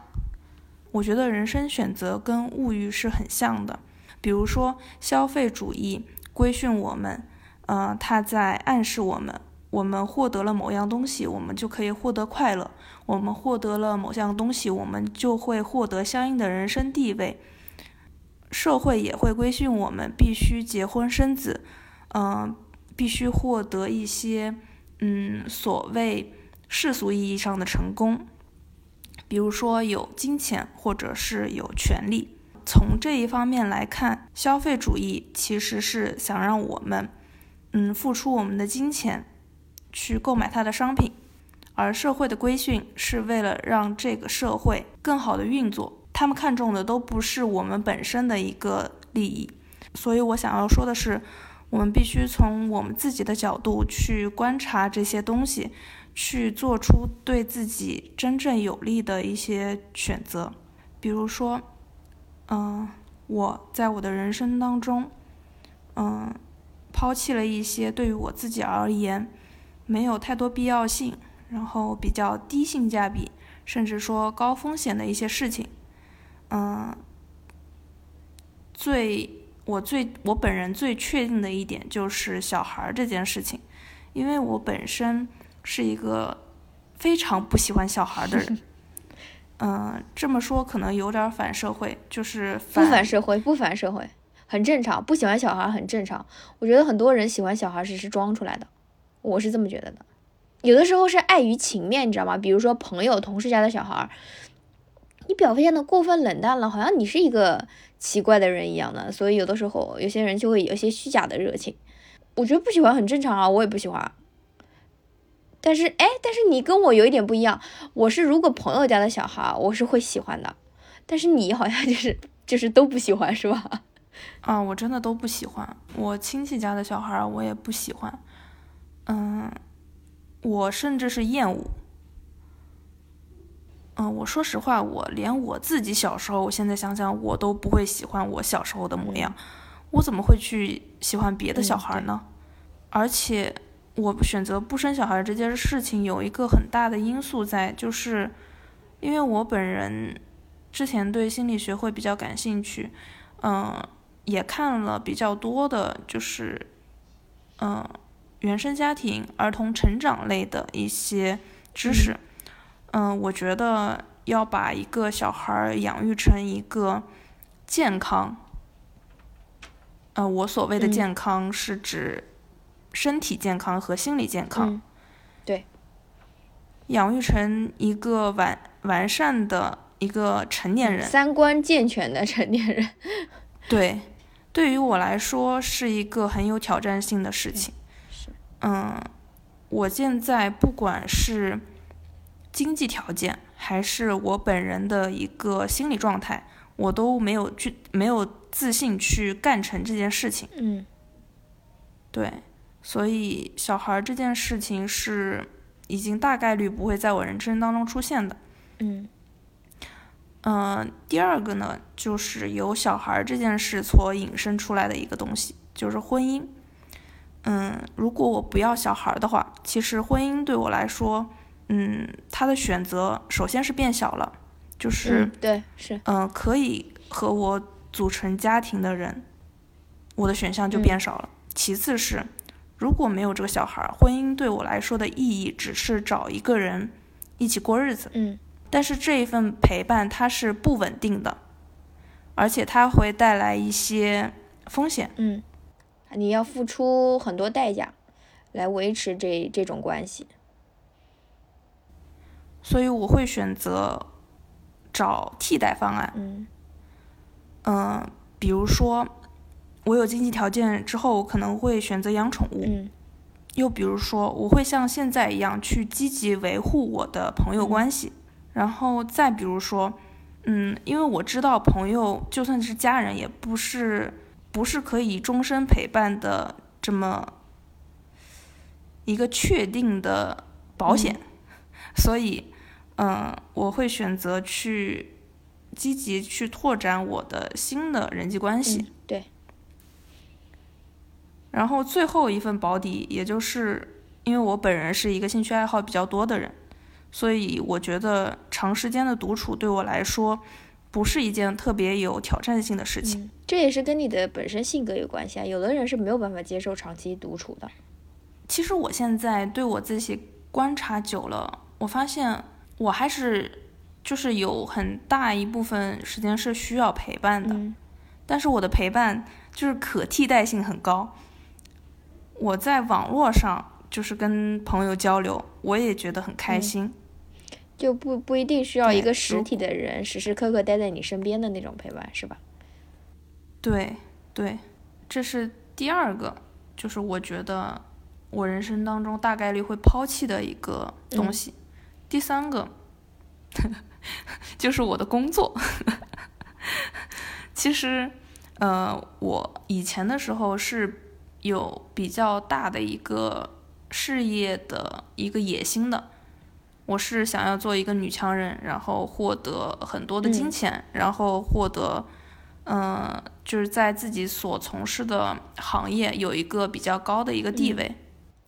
我觉得人生选择跟物欲是很像的，比如说消费主义规训我们，呃，它在暗示我们。我们获得了某样东西，我们就可以获得快乐；我们获得了某样东西，我们就会获得相应的人生地位。社会也会规训我们必须结婚生子，嗯，必须获得一些嗯所谓世俗意义上的成功，比如说有金钱或者是有权利。从这一方面来看，消费主义其实是想让我们嗯付出我们的金钱。去购买它的商品，而社会的规训是为了让这个社会更好的运作。他们看重的都不是我们本身的一个利益，所以我想要说的是，我们必须从我们自己的角度去观察这些东西，去做出对自己真正有利的一些选择。比如说，嗯，我在我的人生当中，嗯。抛弃了一些对于我自己而言没有太多必要性，然后比较低性价比，甚至说高风险的一些事情。嗯，最我最我本人最确定的一点就是小孩这件事情，因为我本身是一个非常不喜欢小孩的人。*laughs* 嗯，这么说可能有点反社会，就是不反社会，不反社会，很正常。不喜欢小孩很正常。我觉得很多人喜欢小孩只是装出来的，我是这么觉得的。有的时候是碍于情面，你知道吗？比如说朋友、同事家的小孩，你表现的过分冷淡了，好像你是一个奇怪的人一样的。所以有的时候有些人就会有些虚假的热情。我觉得不喜欢很正常啊，我也不喜欢。但是，哎，但是你跟我有一点不一样，我是如果朋友家的小孩，我是会喜欢的，但是你好像就是 *laughs* 就是都不喜欢，是吧？啊，我真的都不喜欢，我亲戚家的小孩我也不喜欢，嗯，我甚至是厌恶，嗯，我说实话，我连我自己小时候，我现在想想，我都不会喜欢我小时候的模样，我怎么会去喜欢别的小孩呢？而且。我选择不生小孩这件事情有一个很大的因素在，就是因为我本人之前对心理学会比较感兴趣，嗯，也看了比较多的，就是嗯原生家庭、儿童成长类的一些知识，嗯，我觉得要把一个小孩养育成一个健康，呃，我所谓的健康是指。身体健康和心理健康，对，养育成一个完完善的一个成年人，三观健全的成年人，*laughs* 对，对于我来说是一个很有挑战性的事情。是，嗯，我现在不管是经济条件，还是我本人的一个心理状态，我都没有去没有自信去干成这件事情。嗯，对。所以，小孩这件事情是已经大概率不会在我人生当中出现的。嗯，嗯，第二个呢，就是由小孩这件事所引申出来的一个东西，就是婚姻。嗯，如果我不要小孩的话，其实婚姻对我来说，嗯，他的选择首先是变小了，就是对，是，嗯，可以和我组成家庭的人，我的选项就变少了。其次是。如果没有这个小孩，婚姻对我来说的意义只是找一个人一起过日子。嗯，但是这一份陪伴它是不稳定的，而且它会带来一些风险。嗯，你要付出很多代价来维持这这种关系，所以我会选择找替代方案。嗯，嗯，比如说。我有经济条件之后，我可能会选择养宠物。嗯，又比如说，我会像现在一样去积极维护我的朋友关系。然后再比如说，嗯，因为我知道朋友就算是家人，也不是不是可以终身陪伴的这么一个确定的保险，所以，嗯，我会选择去积极去拓展我的新的人际关系。对。然后最后一份保底，也就是因为我本人是一个兴趣爱好比较多的人，所以我觉得长时间的独处对我来说不是一件特别有挑战性的事情。这也是跟你的本身性格有关系啊，有的人是没有办法接受长期独处的。其实我现在对我自己观察久了，我发现我还是就是有很大一部分时间是需要陪伴的，但是我的陪伴就是可替代性很高。我在网络上就是跟朋友交流，我也觉得很开心，就不不一定需要一个实体的人时时刻刻待在你身边的那种陪伴，是吧？对对，这是第二个，就是我觉得我人生当中大概率会抛弃的一个东西。第三个 *laughs* 就是我的工作。*laughs* 其实，呃，我以前的时候是。有比较大的一个事业的一个野心的，我是想要做一个女强人，然后获得很多的金钱，然后获得嗯，就是在自己所从事的行业有一个比较高的一个地位，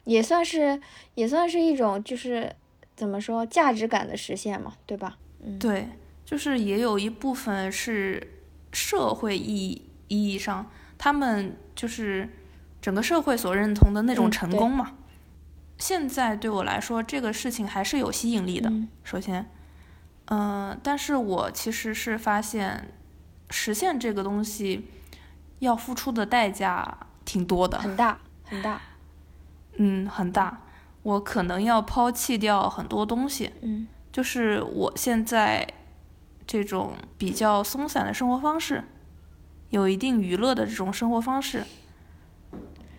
也算是也算是一种就是怎么说价值感的实现嘛，对吧？嗯，对，就是也有一部分是社会意义意义上，他们就是整个社会所认同的那种成功嘛。现在对我来说，这个事情还是有吸引力的。首先，嗯，但是我其实是发现。实现这个东西要付出的代价挺多的，很大很大，嗯，很大。我可能要抛弃掉很多东西，嗯，就是我现在这种比较松散的生活方式，有一定娱乐的这种生活方式，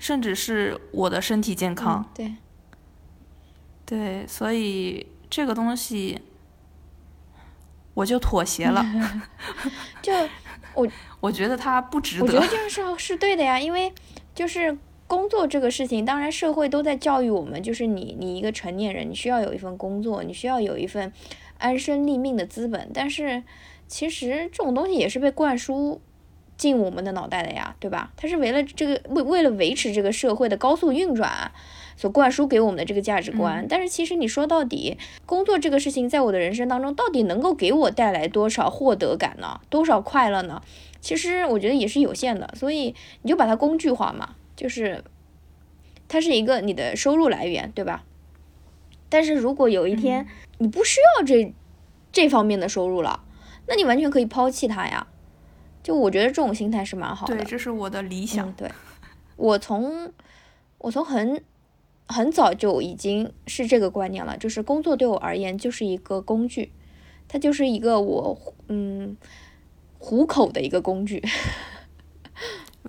甚至是我的身体健康，对，对，所以这个东西我就妥协了 *laughs* *laughs* 就。我我觉得他不值得。我觉得这样是是对的呀，因为就是工作这个事情，当然社会都在教育我们，就是你你一个成年人，你需要有一份工作，你需要有一份安身立命的资本。但是其实这种东西也是被灌输进我们的脑袋的呀，对吧？它是为了这个为为了维持这个社会的高速运转。所灌输给我们的这个价值观，但是其实你说到底，工作这个事情在我的人生当中到底能够给我带来多少获得感呢？多少快乐呢？其实我觉得也是有限的，所以你就把它工具化嘛，就是它是一个你的收入来源，对吧？但是如果有一天你不需要这这方面的收入了，那你完全可以抛弃它呀。就我觉得这种心态是蛮好的。对，这是我的理想。对，我从我从很。很早就已经是这个观念了，就是工作对我而言就是一个工具，它就是一个我嗯糊口的一个工具，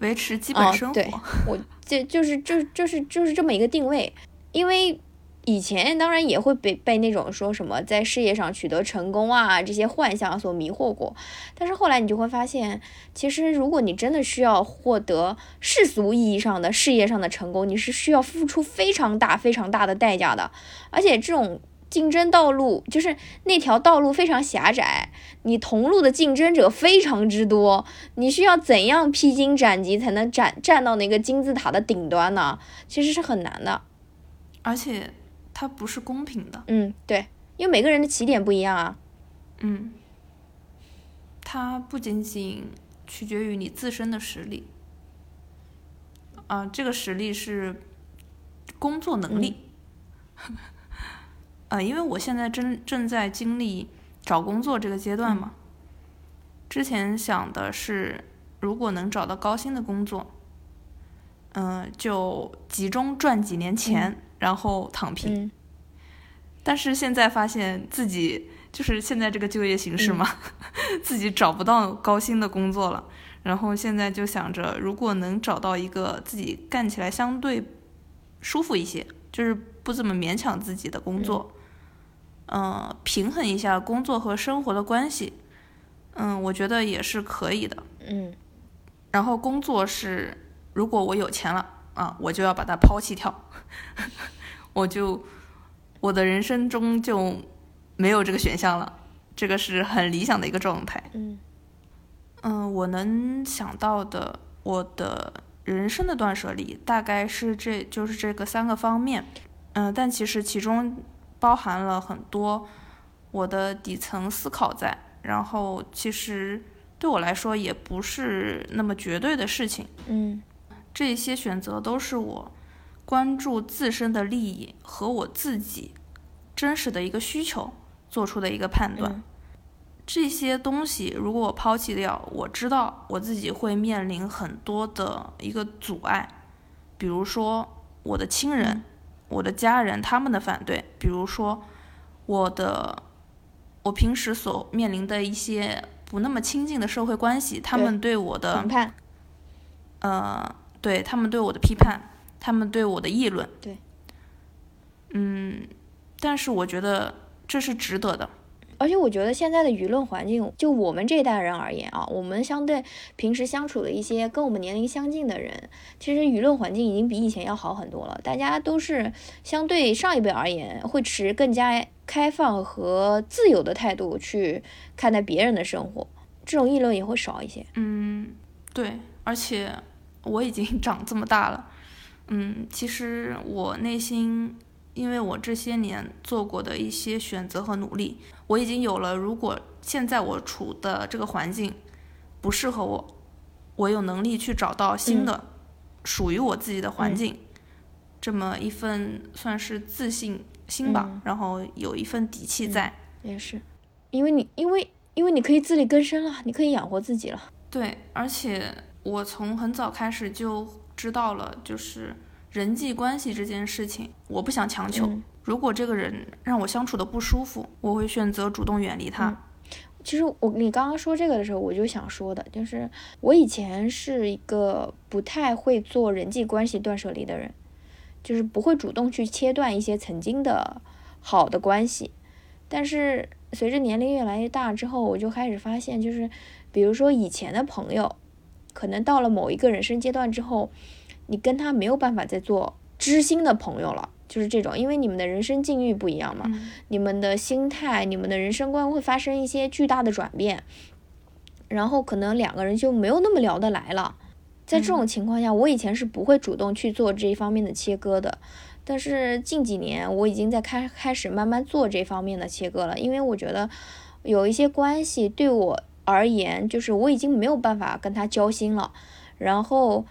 维持基本生活。对，我这就是就就是就是这么一个定位，因为。以前当然也会被被那种说什么在事业上取得成功啊这些幻想所迷惑过，但是后来你就会发现，其实如果你真的需要获得世俗意义上的事业上的成功，你是需要付出非常大非常大的代价的，而且这种竞争道路就是那条道路非常狭窄，你同路的竞争者非常之多，你需要怎样披荆斩棘才能站站到那个金字塔的顶端呢？其实是很难的，而且。它不是公平的。嗯，对，因为每个人的起点不一样啊。嗯，它不仅仅取决于你自身的实力，啊，这个实力是工作能力。*laughs* 啊，因为我现在正正在经历找工作这个阶段嘛。之前想的是，如果能找到高薪的工作，嗯，就集中赚几年钱。然后躺平，但是现在发现自己就是现在这个就业形势嘛，*laughs* 自己找不到高薪的工作了。然后现在就想着，如果能找到一个自己干起来相对舒服一些，就是不怎么勉强自己的工作，嗯，平衡一下工作和生活的关系，嗯，我觉得也是可以的。嗯，然后工作是，如果我有钱了。啊，我就要把它抛弃掉，我就我的人生中就没有这个选项了，这个是很理想的一个状态。嗯嗯，我能想到的，我的人生的断舍离大概是这就是这个三个方面。嗯，但其实其中包含了很多我的底层思考在，然后其实对我来说也不是那么绝对的事情。嗯。这些选择都是我关注自身的利益和我自己真实的一个需求做出的一个判断。这些东西如果我抛弃掉，我知道我自己会面临很多的一个阻碍，比如说我的亲人、我的家人他们的反对，比如说我的我平时所面临的一些不那么亲近的社会关系，他们对我的评判，呃。对他们对我的批判，他们对我的议论，对，嗯，但是我觉得这是值得的。而且我觉得现在的舆论环境，就我们这代人而言啊，我们相对平时相处的一些跟我们年龄相近的人，其实舆论环境已经比以前要好很多了。大家都是相对上一辈而言，会持更加开放和自由的态度去看待别人的生活。这种议论也会少一些。嗯，对，而且我已经 *laughs* 长这么大了，嗯，其实我内心，因为我这些年做过的一些选择和努力，我已经有了，如果现在我处的这个环境不适合我，我有能力去找到新的属于我自己的环境，这么一份算是自信心吧，然后有一份底气在。也是，因为你因为因为你可以自力更生了，你可以养活自己了。对，而且我从很早开始就知道了，就是人际关系这件事情，我不想强求。如果这个人让我相处的不舒服，我会选择主动远离他。其实我你刚刚说这个的时候，我就想说的，就是我以前是一个不太会做人际关系断舍离的人，就是不会主动去切断一些曾经的好的关系。但是随着年龄越来越大之后，我就开始发现，就是比如说以前的朋友，可能到了某一个人生阶段之后，你跟他没有办法再做知心的朋友了，就是这种，因为你们的人生境遇不一样嘛，你们的心态、你们的人生观会发生一些巨大的转变，然后可能两个人就没有那么聊得来了。在这种情况下，我以前是不会主动去做这一方面的切割的。但是近几年，我已经在开开始慢慢做这方面的切割了，因为我觉得有一些关系对我而言，就是我已经没有办法跟他交心了。然后，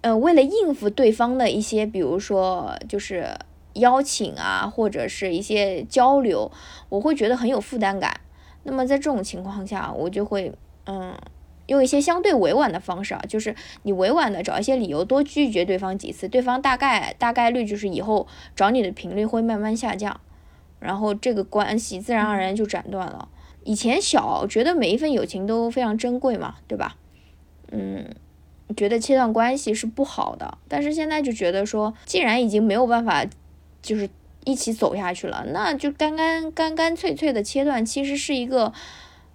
呃，为了应付对方的一些，比如说就是邀请啊，或者是一些交流，我会觉得很有负担感。那么在这种情况下，我就会，嗯。用一些相对委婉的方式啊，就是你委婉的找一些理由，多拒绝对方几次，对方大概大概率就是以后找你的频率会慢慢下降，然后这个关系自然而然就斩断了。以前小觉得每一份友情都非常珍贵嘛，对吧？嗯，觉得切断关系是不好的，但是现在就觉得说，既然已经没有办法就是一起走下去了，那就干干干干脆脆的切断，其实是一个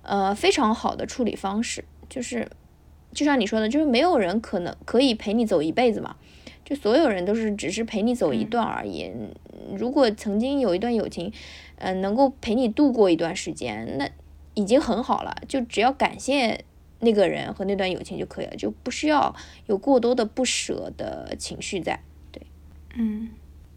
呃非常好的处理方式。就是，就像你说的，就是没有人可能可以陪你走一辈子嘛，就所有人都是只是陪你走一段而已。如果曾经有一段友情，嗯，能够陪你度过一段时间，那已经很好了。就只要感谢那个人和那段友情就可以了，就不需要有过多的不舍的情绪在。对，嗯，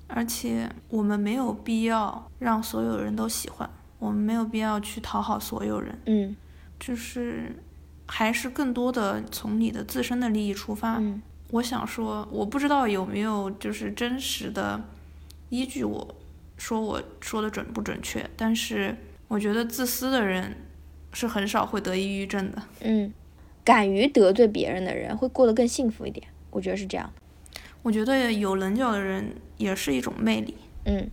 而且我们没有必要让所有人都喜欢，我们没有必要去讨好所有人。嗯，就是。还是更多的从你的自身的利益出发。嗯，我想说，我不知道有没有就是真实的依据，我说我说的准不准确。但是我觉得自私的人是很少会得抑郁症的。嗯，敢于得罪别人的人会过得更幸福一点，我觉得是这样。我觉得有棱角的人也是一种魅力。嗯，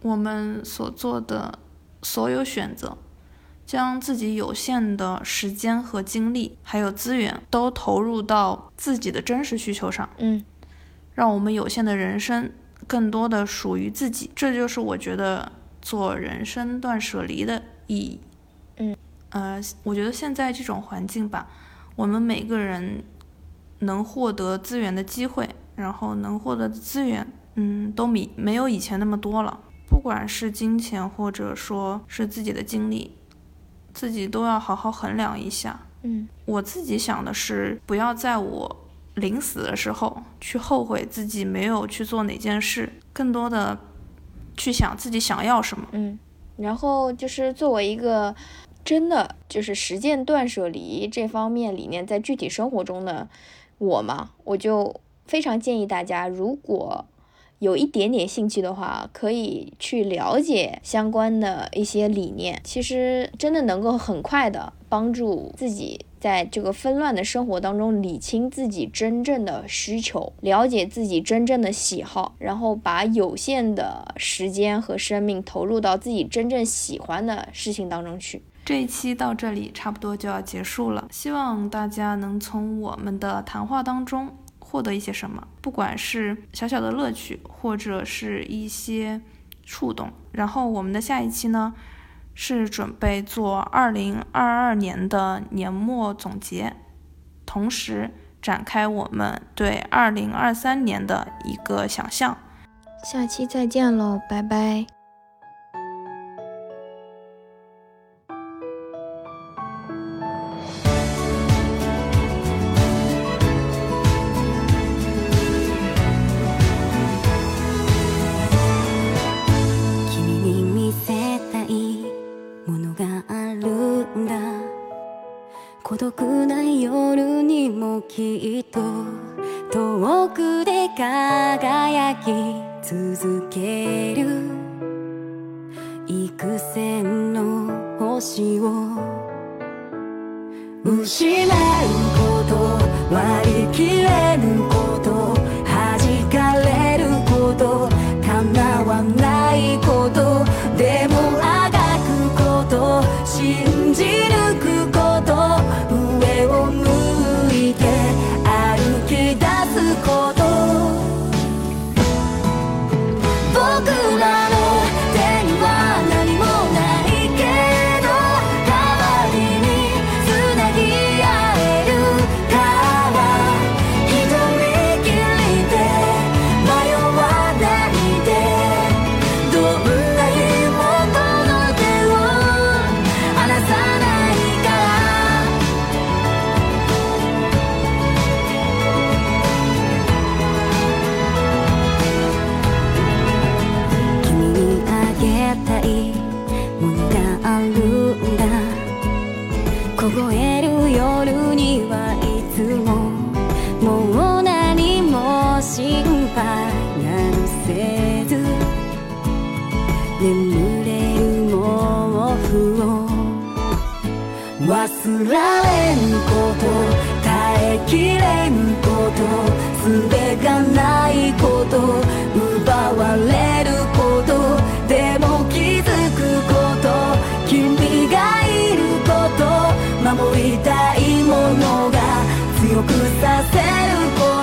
我们所做的所有选择。将自己有限的时间和精力，还有资源，都投入到自己的真实需求上，嗯，让我们有限的人生更多的属于自己，这就是我觉得做人生断舍离的意义，嗯，呃，我觉得现在这种环境吧，我们每个人能获得资源的机会，然后能获得的资源，嗯，都比没有以前那么多了，不管是金钱或者说是自己的精力。自己都要好好衡量一下。嗯，我自己想的是，不要在我临死的时候去后悔自己没有去做哪件事，更多的去想自己想要什么。嗯，然后就是作为一个真的就是实践断舍离这方面理念在具体生活中的我嘛，我就非常建议大家，如果。有一点点兴趣的话，可以去了解相关的一些理念。其实真的能够很快的帮助自己在这个纷乱的生活当中理清自己真正的需求，了解自己真正的喜好，然后把有限的时间和生命投入到自己真正喜欢的事情当中去。这一期到这里差不多就要结束了，希望大家能从我们的谈话当中。获得一些什么，不管是小小的乐趣，或者是一些触动。然后我们的下一期呢，是准备做二零二二年的年末总结，同时展开我们对二零二三年的一个想象。下期再见喽，拜拜。たいものが強くさせること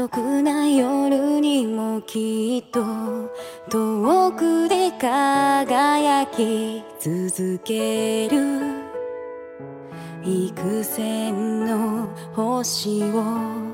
独な夜にもきっと遠くで輝き続ける。幾千の星を